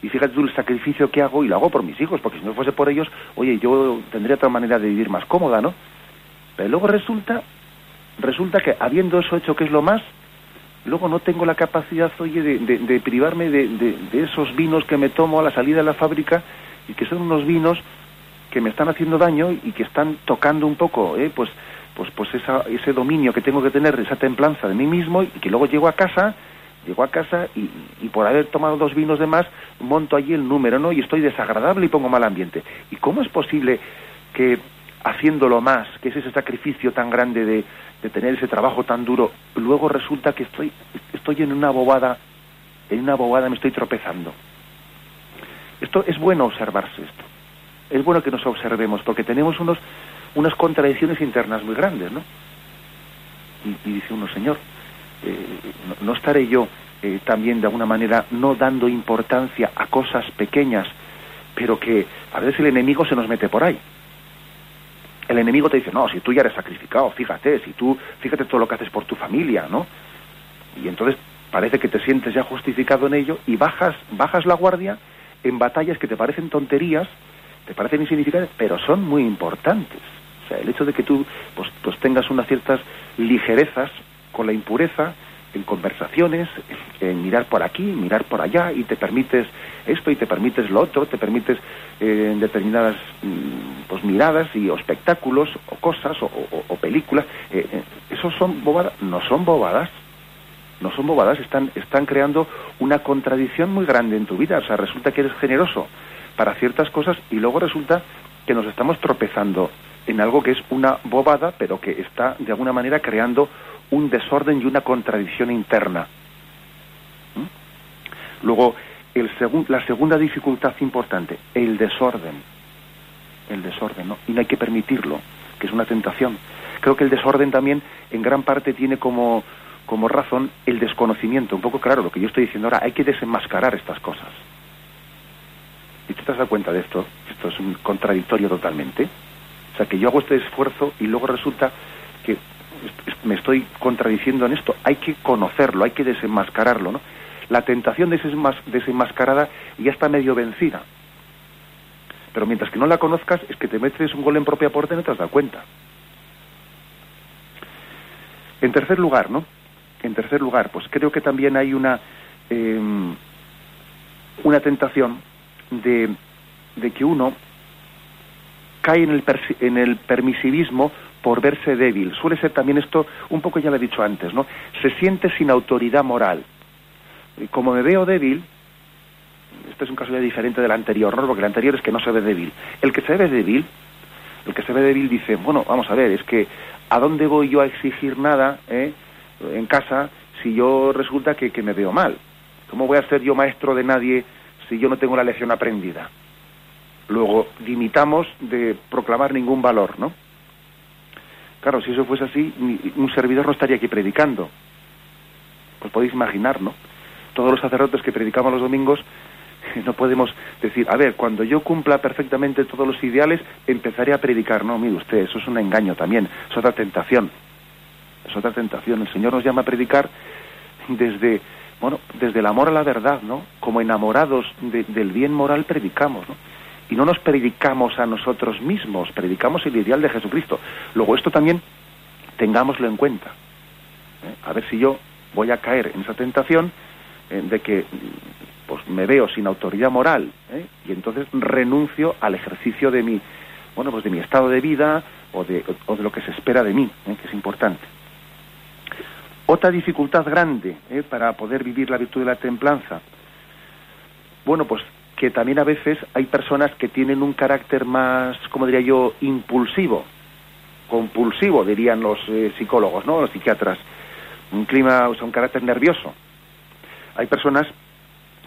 y fíjate tú el sacrificio que hago y lo hago por mis hijos, porque si no fuese por ellos, oye, yo tendría otra manera de vivir más cómoda, ¿no? Pero luego resulta, resulta que habiendo eso hecho que es lo más, luego no tengo la capacidad, oye, de, privarme de, de, esos vinos que me tomo a la salida de la fábrica y que son unos vinos que me están haciendo daño y que están tocando un poco, ¿eh? pues pues, pues esa, ese dominio que tengo que tener, esa templanza de mí mismo, y que luego llego a casa, llego a casa y, y, por haber tomado dos vinos de más, monto allí el número, ¿no? Y estoy desagradable y pongo mal ambiente. ¿Y cómo es posible que haciéndolo más, que es ese sacrificio tan grande de, de tener ese trabajo tan duro, luego resulta que estoy, estoy en una bobada, en una bobada me estoy tropezando? Esto es bueno observarse esto. Es bueno que nos observemos porque tenemos unos unas contradicciones internas muy grandes, ¿no? Y, dice uno, Señor, eh, no, estaré yo eh, también de alguna manera no dando importancia a cosas pequeñas, pero que a veces el enemigo se nos mete por ahí. El enemigo te dice, no, si tú ya eres sacrificado, fíjate, si tú, fíjate todo lo que haces por tu familia, ¿no? Y entonces parece que te sientes ya justificado en ello y bajas, bajas la guardia en batallas que te parecen tonterías, te parecen insignificantes, pero son muy importantes. El hecho de que tú pues, pues tengas unas ciertas ligerezas con la impureza en conversaciones, en mirar por aquí, mirar por allá, y te permites esto y te permites lo otro, te permites eh, determinadas mm, pues miradas y o espectáculos o cosas o, películas. Eh, eh, ¿Esos son bobadas? No son bobadas. No son bobadas, están, están creando una contradicción muy grande en tu vida. O sea, resulta que eres generoso para ciertas cosas y luego resulta que nos estamos tropezando en algo que es una bobada, pero que está de alguna manera creando un desorden y una contradicción interna. ¿Mm? Luego, el la segunda dificultad importante, el desorden. El desorden, ¿no? Y no hay que permitirlo, que es una tentación. Creo que el desorden también, en gran parte, tiene como, como razón el desconocimiento. Un poco claro lo que yo estoy diciendo ahora, hay que desenmascarar estas cosas. ¿Y tú te has dado cuenta de esto? Esto es un contradictorio totalmente. O sea, que yo hago este esfuerzo y luego resulta que me estoy contradiciendo en esto. Hay que conocerlo, hay que desenmascararlo, ¿no? La tentación desenmascarada ya está medio vencida. Pero mientras que no la conozcas, es que te metes un gol en propia puerta y no te has dado cuenta. En tercer lugar, ¿no? En tercer lugar, pues creo que también hay una, em, una tentación de, de que uno cae en el, en el permisivismo por verse débil. Suele ser también esto, un poco ya lo he dicho antes, ¿no? Se siente sin autoridad moral. Y como me veo débil, este es un caso ya diferente del anterior, ¿no? Porque el anterior es que no se ve débil. El que se ve débil, el que se ve débil dice, bueno, vamos a ver, es que ¿a dónde voy yo a exigir nada eh, en casa si yo resulta que, que me veo mal? ¿Cómo voy a ser yo maestro de nadie si yo no tengo la lección aprendida? Luego, limitamos de proclamar ningún valor, ¿no? Claro, si eso fuese así, un servidor no estaría aquí predicando. Pues podéis imaginar, ¿no? Todos los sacerdotes que predicamos los domingos, no podemos decir, a ver, cuando yo cumpla perfectamente todos los ideales, empezaré a predicar. No, mire usted, eso es un engaño también, es otra tentación. Es otra tentación. El Señor nos llama a predicar desde, bueno, desde el amor a la verdad, ¿no? Como enamorados del bien moral predicamos, ¿no? Y no nos predicamos a nosotros mismos, predicamos el ideal de Jesucristo. Luego esto también tengámoslo en cuenta. ¿eh? A ver si yo voy a caer en esa tentación eh, de que pues me veo sin autoridad moral ¿eh? y entonces renuncio al ejercicio de mi bueno pues de mi estado de vida o de, o de lo que se espera de mí, que es importante. Otra dificultad grande para poder vivir la virtud de la templanza. Bueno, pues que también a veces hay personas que tienen un carácter más, como diría yo, impulsivo, compulsivo, dirían los eh, psicólogos, ¿no? Los psiquiatras. Un clima, o sea, un carácter nervioso. Hay personas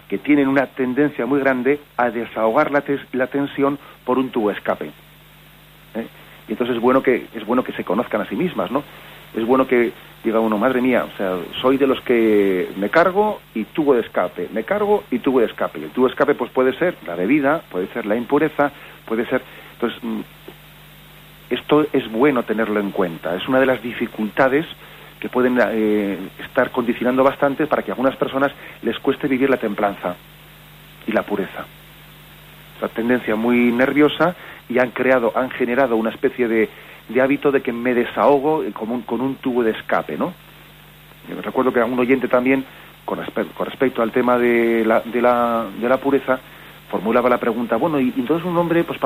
que tienen una tendencia muy grande a desahogar la, la tensión por un tubo escape. ¿eh? Y entonces es bueno que es bueno que se conozcan a sí mismas, ¿no? Es bueno que diga uno, madre mía, o sea, soy de los que me cargo y tubo de escape, me cargo y tubo de escape. Y el tubo de escape pues puede ser la bebida, puede ser la impureza, puede ser... Entonces, mm, esto es bueno tenerlo en cuenta. Es una de las dificultades que pueden eh, estar condicionando bastante para que a algunas personas les cueste vivir la templanza y la pureza. Esa tendencia muy nerviosa y han creado, han generado una especie de de hábito de que me desahogo con un, con un tubo de escape, ¿no? recuerdo que a un oyente también, con, respecto al tema de la, de, la, de la pureza, formulaba la pregunta, bueno, y entonces un hombre, pues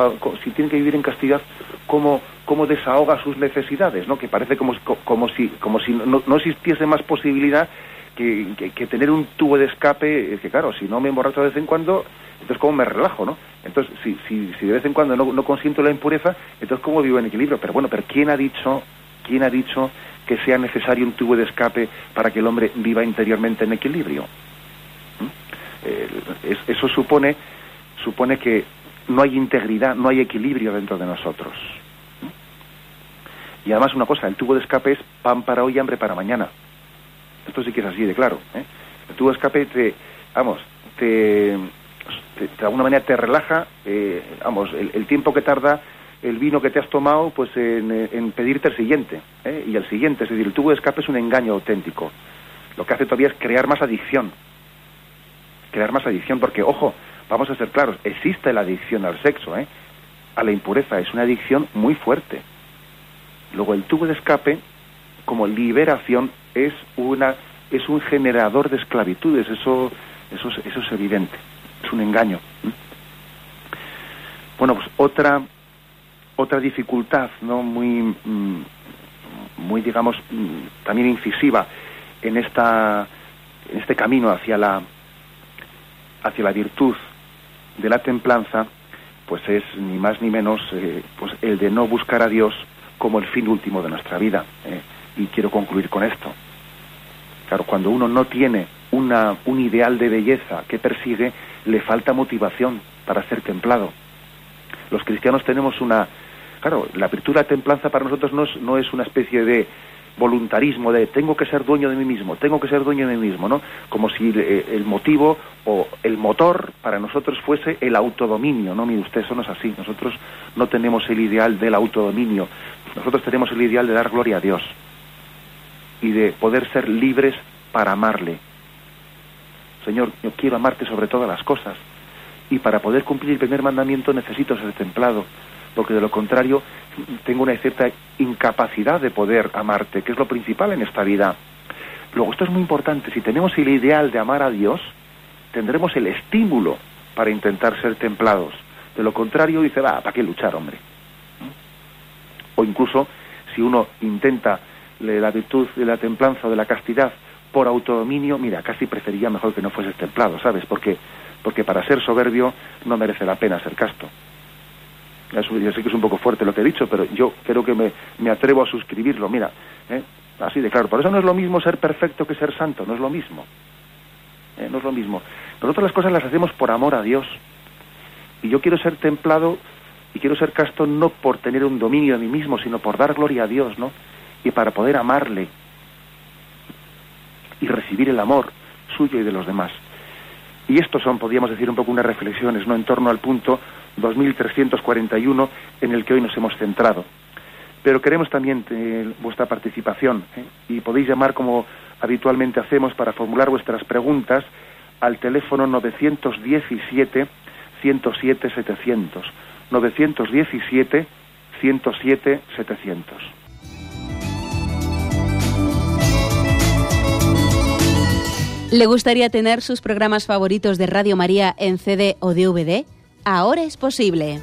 si tiene que vivir en castidad, ¿cómo, cómo desahoga sus necesidades? ¿no? Que parece como, como si, como si no, no existiese más posibilidad que, tener un tubo de escape, que claro, si no me emborracho de vez en cuando, entonces cómo me relajo, ¿no? Entonces, si, si, si de vez en cuando no, no consiento la impureza, entonces cómo vivo en equilibrio. Pero bueno, pero ¿quién ha dicho, quién ha dicho que sea necesario un tubo de escape para que el hombre viva interiormente en equilibrio? ¿Mm? eso supone, supone que no hay integridad, no hay equilibrio dentro de nosotros. ¿Mm? Y además una cosa, el tubo de escape es pan para hoy y hambre para mañana. Esto sí que es así de claro. ¿eh? El tubo de escape te, vamos, te de alguna manera te relaja, eh, vamos, el, tiempo que tarda el vino que te has tomado, pues en, pedirte el siguiente, ¿eh? y el siguiente, es decir, el tubo de escape es un engaño auténtico. Lo que hace todavía es crear más adicción, crear más adicción, porque, ojo, vamos a ser claros, existe la adicción al sexo, ¿eh? a la impureza, es una adicción muy fuerte. Luego el tubo de escape, como liberación, es una es un generador de esclavitudes, eso, eso, eso es evidente es un engaño. Bueno, pues otra otra dificultad, no muy mm, muy digamos mm, también incisiva en esta en este camino hacia la hacia la virtud de la templanza, pues es ni más ni menos eh, pues el de no buscar a Dios como el fin último de nuestra vida. Eh. Y quiero concluir con esto. Claro, cuando uno no tiene una, un ideal de belleza que persigue, le falta motivación para ser templado. Los cristianos tenemos una... Claro, la virtud de la templanza para nosotros no es, no es una especie de voluntarismo de tengo que ser dueño de mí mismo, tengo que ser dueño de mí mismo, ¿no? Como si eh, el motivo o el motor para nosotros fuese el autodominio, ¿no? Mire usted, eso no es así. Nosotros no tenemos el ideal del autodominio. Nosotros tenemos el ideal de dar gloria a Dios y de poder ser libres para amarle, Señor, yo quiero amarte sobre todas las cosas. Y para poder cumplir el primer mandamiento necesito ser templado, porque de lo contrario tengo una cierta incapacidad de poder amarte, que es lo principal en esta vida. Luego, esto es muy importante, si tenemos el ideal de amar a Dios, tendremos el estímulo para intentar ser templados. De lo contrario, dice, va, ¿para qué luchar, hombre? O incluso, si uno intenta la virtud de la templanza o de la castidad por autodominio, mira, casi prefería mejor que no fueses templado, ¿sabes? Porque porque para ser soberbio no merece la pena ser casto. Ya sé que es un poco fuerte lo que he dicho, pero yo creo que me, atrevo a suscribirlo. Mira, ¿eh? así de claro. Por eso no es lo mismo ser perfecto que ser santo, no es lo mismo. ¿eh? No es lo mismo. Nosotros las cosas las hacemos por amor a Dios. Y yo quiero ser templado y quiero ser casto no por tener un dominio de mí mismo, sino por dar gloria a Dios, ¿no? Y para poder amarle y recibir el amor suyo y de los demás. Y estos son, podríamos decir, un poco unas reflexiones, ¿no? En torno al punto 2341 en el que hoy nos hemos centrado. Pero queremos también eh, vuestra participación ¿eh? y podéis llamar como habitualmente hacemos para formular vuestras preguntas al teléfono 917 107 700. 917 107 700. ¿Le gustaría tener sus programas favoritos de Radio María en CD o DVD? Ahora es posible.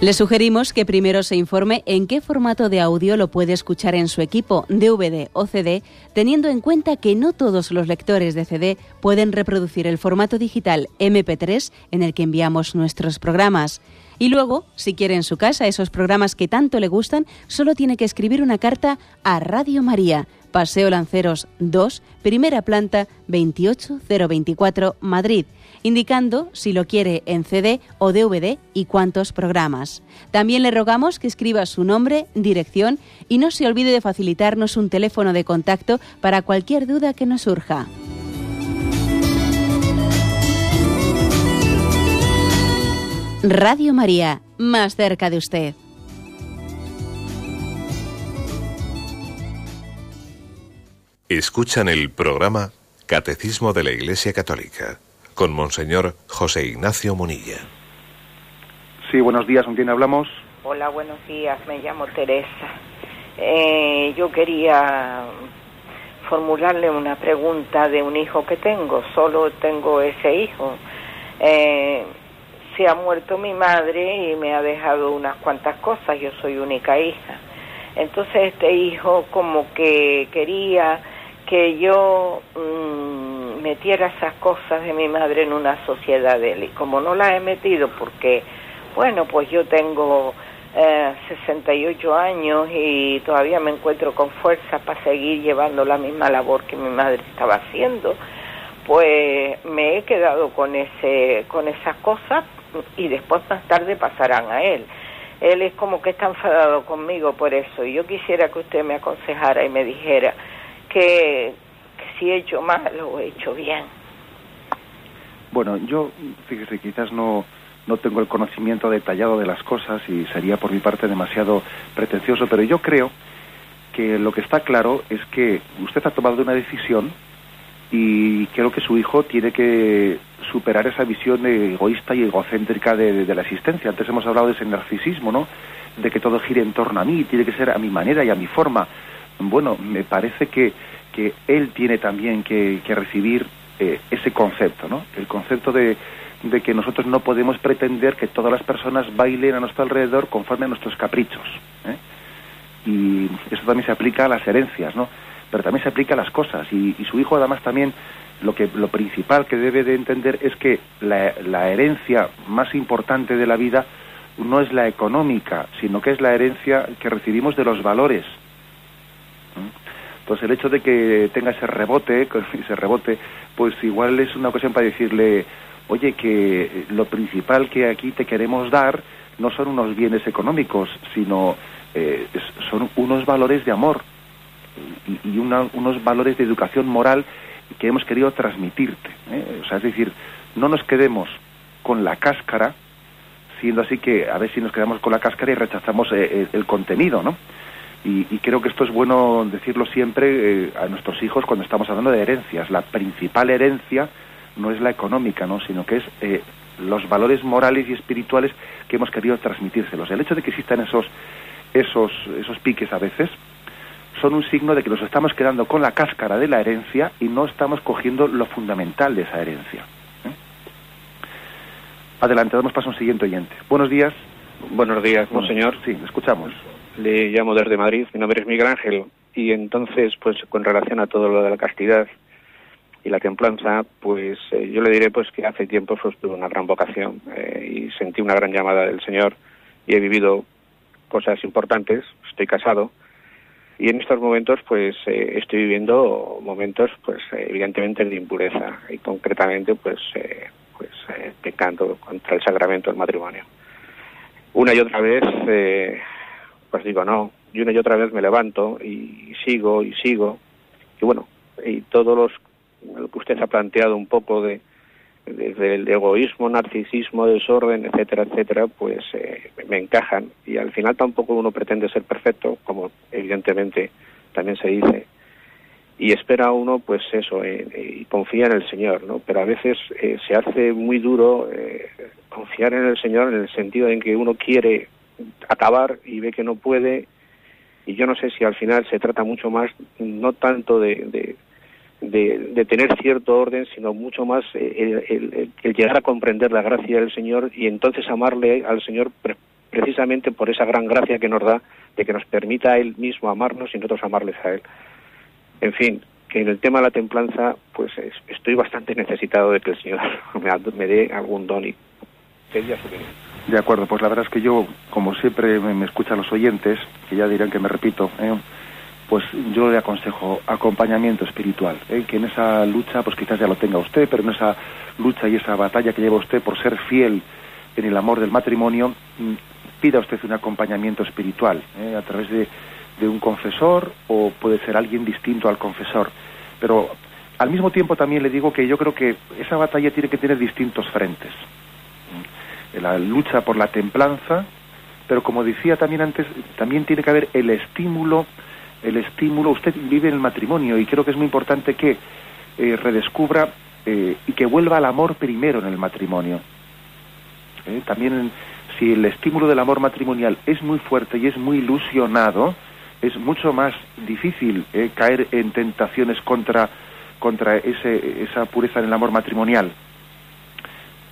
Le sugerimos que primero se informe en qué formato de audio lo puede escuchar en su equipo, DVD o CD, teniendo en cuenta que no todos los lectores de CD pueden reproducir el formato digital MP3 en el que enviamos nuestros programas. Y luego, si quiere en su casa esos programas que tanto le gustan, solo tiene que escribir una carta a Radio María, Paseo Lanceros 2, primera planta 28024, Madrid indicando si lo quiere en CD o DVD y cuántos programas. También le rogamos que escriba su nombre, dirección y no se olvide de facilitarnos un teléfono de contacto para cualquier duda que nos surja. Radio María, más cerca de usted. Escuchan el programa Catecismo de la Iglesia Católica con Monseñor José Ignacio Munilla. Sí, buenos días, ¿con quién hablamos? Hola, buenos días, me llamo Teresa. Eh, yo quería formularle una pregunta de un hijo que tengo, solo tengo ese hijo. Eh, se ha muerto mi madre y me ha dejado unas cuantas cosas, yo soy única hija. Entonces este hijo como que quería que yo mm, metiera esas cosas de mi madre en una sociedad de él. Y como no la he metido porque, bueno, pues yo tengo eh, 68 años y todavía me encuentro con fuerza para seguir llevando la misma labor que mi madre estaba haciendo, pues me he quedado con, ese, con esas cosas y después más tarde pasarán a él. Él es como que está enfadado conmigo por eso y yo quisiera que usted me aconsejara y me dijera, que, si he hecho mal o he hecho bien. Bueno, yo, fíjese, quizás no, no tengo el conocimiento detallado de las cosas y sería por mi parte demasiado pretencioso, pero yo creo que lo que está claro es que usted ha tomado una decisión y creo que su hijo tiene que superar esa visión egoísta y egocéntrica de, la existencia. Antes hemos hablado de ese narcisismo, ¿no? De que todo gire en torno a mí, tiene que ser a mi manera y a mi forma bueno, me parece que, que él tiene también que, recibir eh, ese concepto, ¿no? El concepto de, de que nosotros no podemos pretender que todas las personas bailen a nuestro alrededor conforme a nuestros caprichos. ¿eh? Y eso también se aplica a las herencias, ¿no? Pero también se aplica a las cosas. Y, su hijo, además, también lo, que, lo principal que debe de entender es que la, herencia más importante de la vida no es la económica, sino que es la herencia que recibimos de los valores. Entonces el hecho de que tenga ese rebote, ese rebote, pues igual es una ocasión para decirle, oye, que lo principal que aquí te queremos dar no son unos bienes económicos, sino eh, son unos valores de amor y, unos valores de educación moral que hemos querido transmitirte. ¿eh? O sea, es decir, no nos quedemos con la cáscara, siendo así que a ver si nos quedamos con la cáscara y rechazamos eh, el contenido, ¿no? Y, creo que esto es bueno decirlo siempre eh, a nuestros hijos cuando estamos hablando de herencias. La principal herencia no es la económica, ¿no? sino que es eh, los valores morales y espirituales que hemos querido transmitírselos. El hecho de que existan esos, esos, esos piques a veces son un signo de que nos estamos quedando con la cáscara de la herencia y no estamos cogiendo lo fundamental de esa herencia. ¿eh? Adelante, damos paso a un siguiente oyente. Buenos días. Buenos días, monseñor. Sí, escuchamos. Le llamo desde Madrid. Mi nombre es Miguel Ángel. y entonces, pues con relación a todo lo de la castidad y la templanza, pues eh, yo le diré pues que hace tiempo pues, tuve una gran vocación eh, y sentí una gran llamada del Señor y he vivido cosas importantes, estoy casado y en estos momentos pues eh, estoy viviendo momentos pues evidentemente de impureza y concretamente pues pues pecando contra el sacramento del matrimonio. Una y otra vez pues digo no, y una y otra vez me levanto y sigo y sigo y bueno y todos los lo que usted ha planteado un poco de desde el egoísmo, narcisismo, desorden, etcétera, etcétera, pues eh, me encajan. Y al final tampoco uno pretende ser perfecto, como evidentemente también se dice, y espera uno pues eso y confía en el Señor, ¿no? Pero a veces eh, se hace muy duro eh, confiar en el Señor en el sentido en que uno quiere acabar y ve que no puede. Y yo no sé si al final se trata mucho más no tanto de, tener cierto orden, sino mucho más eh, el, llegar a comprender la gracia del Señor y entonces amarle al Señor precisamente por esa gran gracia que nos da de que nos permita a Él mismo amarnos y nosotros amarles a Él. En fin, que en el tema de la templanza, pues estoy bastante necesitado de que el Señor me, dé algún don y De acuerdo, pues la verdad es que yo, como siempre me, escuchan los oyentes, que ya dirán que me repito, ¿eh? Pues yo le aconsejo acompañamiento espiritual, ¿eh? que en esa lucha, pues quizás ya lo tenga usted, pero en esa lucha y esa batalla que lleva usted por ser fiel en el amor del matrimonio, mm, pida usted un acompañamiento espiritual ¿eh? a través de, un confesor o puede ser alguien distinto al confesor. Pero al mismo tiempo también le digo que yo creo que esa batalla tiene que tener distintos frentes. La lucha por la templanza, pero como decía también antes, también tiene que haber el estímulo el estímulo, usted vive en el matrimonio y creo que es muy importante que eh, redescubra eh, y que vuelva al amor primero en el matrimonio. Eh, también si el estímulo del amor matrimonial es muy fuerte y es muy ilusionado, es mucho más difícil caer en tentaciones contra, contra ese, esa pureza en el amor matrimonial.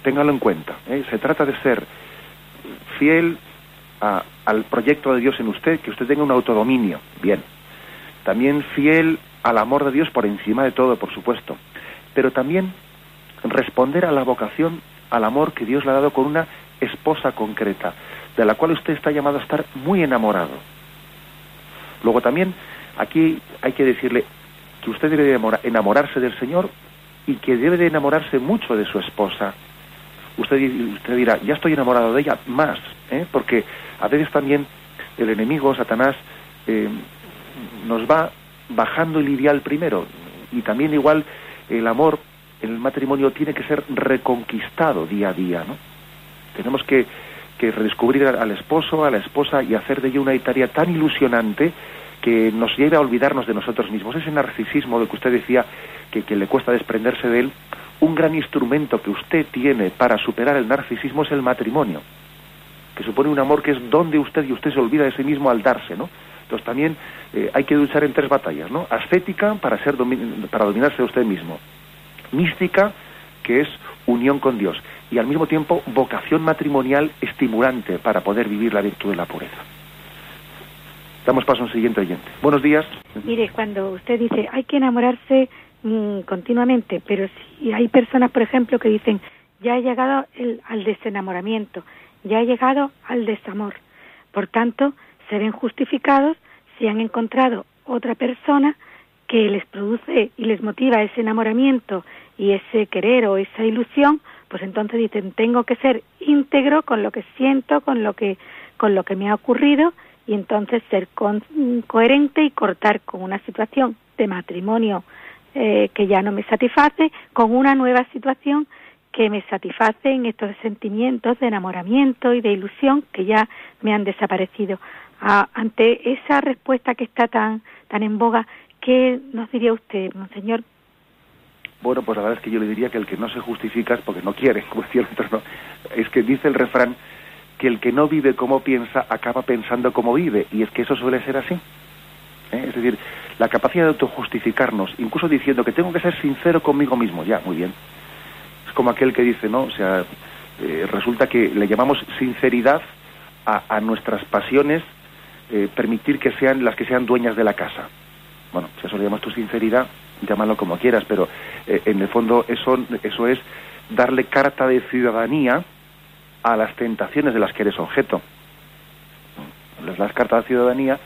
Téngalo en cuenta. Se trata de ser fiel al proyecto de Dios en usted, que usted tenga un autodominio. Bien, también fiel al amor de Dios por encima de todo, por supuesto, pero también responder a la vocación, al amor que Dios le ha dado con una esposa concreta, de la cual usted está llamado a estar muy enamorado. Luego también aquí hay que decirle que usted debe enamorarse del Señor y que debe de enamorarse mucho de su esposa. Usted, usted dirá, ya estoy enamorado de ella, más, ¿eh? porque a veces también el enemigo, Satanás, eh, nos va bajando el ideal primero y también igual el amor el matrimonio tiene que ser reconquistado día a día, ¿no? Tenemos que, que redescubrir al esposo, a la esposa y hacer de ella una tarea tan ilusionante que nos lleve a olvidarnos de nosotros mismos. Ese narcisismo de que usted decía que, que le cuesta desprenderse de él, un gran instrumento que usted tiene para superar el narcisismo es el matrimonio, que supone un amor que es donde usted y usted se olvida de sí mismo al darse, ¿no? Entonces también eh, hay que luchar en tres batallas, ¿no? Ascética para, ser para dominarse de usted mismo. Mística, que es unión con Dios. Y al mismo tiempo vocación matrimonial estimulante para poder vivir la virtud de la pureza. Damos paso a un siguiente oyente. Buenos días. Mire, cuando usted dice hay que enamorarse mm, continuamente, pero si hay personas, por ejemplo, que dicen ya he llegado al desenamoramiento, ya he llegado al desamor. Por tanto, se ven justificados si han encontrado otra persona que les produce y les motiva ese enamoramiento y ese querer o esa ilusión, pues entonces dicen tengo que ser íntegro con lo que siento, con lo que con lo que me ha ocurrido y entonces ser coherente y cortar con una situación de matrimonio eh, que ya no me satisface con una nueva situación que me satisface en estos sentimientos de enamoramiento y de ilusión que ya me han desaparecido ante esa respuesta que está tan, tan en boga, ¿qué nos diría usted, monseñor? Bueno, pues la verdad es que yo le diría que el que no se justifica es porque no quiere, como decía el otro, Es que dice el refrán que el que no vive como piensa acaba pensando como vive, y es que eso suele ser así. ¿eh? Es decir, la capacidad de autojustificarnos, incluso diciendo que tengo que ser sincero conmigo mismo, ya, muy bien. Es como aquel que dice, ¿no? O sea, eh, resulta que le llamamos sinceridad a, a nuestras pasiones eh, permitir que sean las que sean dueñas de la casa. Bueno, si eso le llamas tu sinceridad, llámalo como quieras, pero eh, en el fondo eso, eso es darle carta de ciudadanía a las tentaciones de las que eres objeto. Les das carta de ciudadanía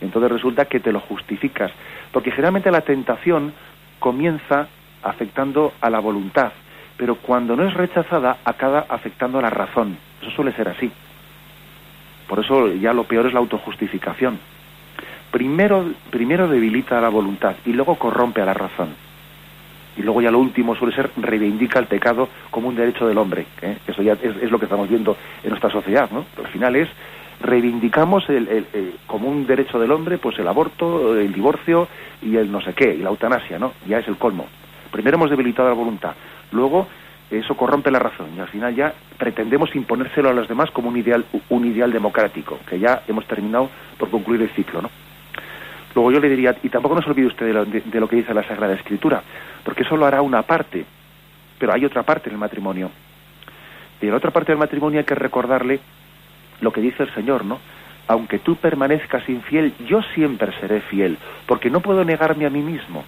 y entonces resulta que te lo justificas. Porque generalmente la tentación comienza afectando a la voluntad, pero cuando no es rechazada acaba afectando a la razón. Eso suele ser así. Por eso ya lo peor es la autojustificación. Primero, primero debilita la voluntad y luego corrompe a la razón. Y luego ya lo último suele ser reivindica el pecado como un derecho del hombre. ¿eh? Eso ya es, lo que estamos viendo en nuestra sociedad. ¿no? Al final es reivindicamos el, como un derecho del hombre pues el aborto, el divorcio y el no sé qué, y la eutanasia, ¿no? Ya es el colmo. Primero hemos debilitado la voluntad, luego eso corrompe la razón y al final ya pretendemos imponérselo a los demás como un ideal, un ideal democrático, que ya hemos terminado por concluir el ciclo, ¿no? Luego yo le diría, y tampoco nos olvide usted de lo, de lo que dice la Sagrada Escritura, porque eso lo hará una parte, pero hay otra parte en el matrimonio. Y en la otra parte del matrimonio hay que recordarle lo que dice el Señor, ¿no? Aunque tú permanezcas infiel, yo siempre seré fiel, porque no puedo negarme a mí mismo.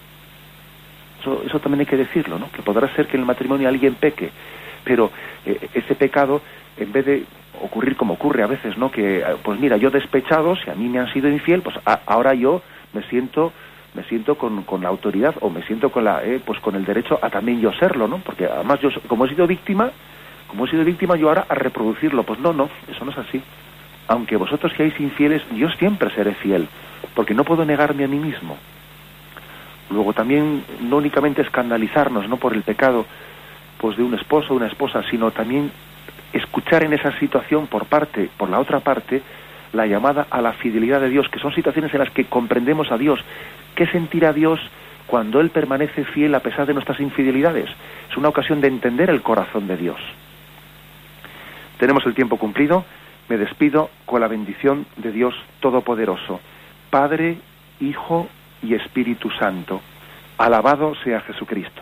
Eso, eso también hay que decirlo, ¿no? Que podrá ser que en el matrimonio alguien peque, pero eh, ese pecado, en vez de ocurrir como ocurre a veces, ¿no? Que, pues mira, yo despechado, si a mí me han sido infiel, pues ahora yo me siento me siento con, con la autoridad o me siento con la eh, pues con el derecho a también yo serlo, ¿no? Porque además yo como he sido víctima, como he sido víctima yo ahora a reproducirlo, pues no, no, eso no es así. Aunque vosotros seáis infieles, yo siempre seré fiel, porque no puedo negarme a mí mismo. Luego también no únicamente escandalizarnos no por el pecado pues de un esposo o una esposa, sino también escuchar en esa situación por parte, por la otra parte, la llamada a la fidelidad de Dios, que son situaciones en las que comprendemos a Dios. ¿Qué sentirá Dios cuando Él permanece fiel a pesar de nuestras infidelidades? Es una ocasión de entender el corazón de Dios. Tenemos el tiempo cumplido. Me despido con la bendición de Dios Todopoderoso, Padre, Hijo y Espíritu Santo. Alabado sea Jesucristo.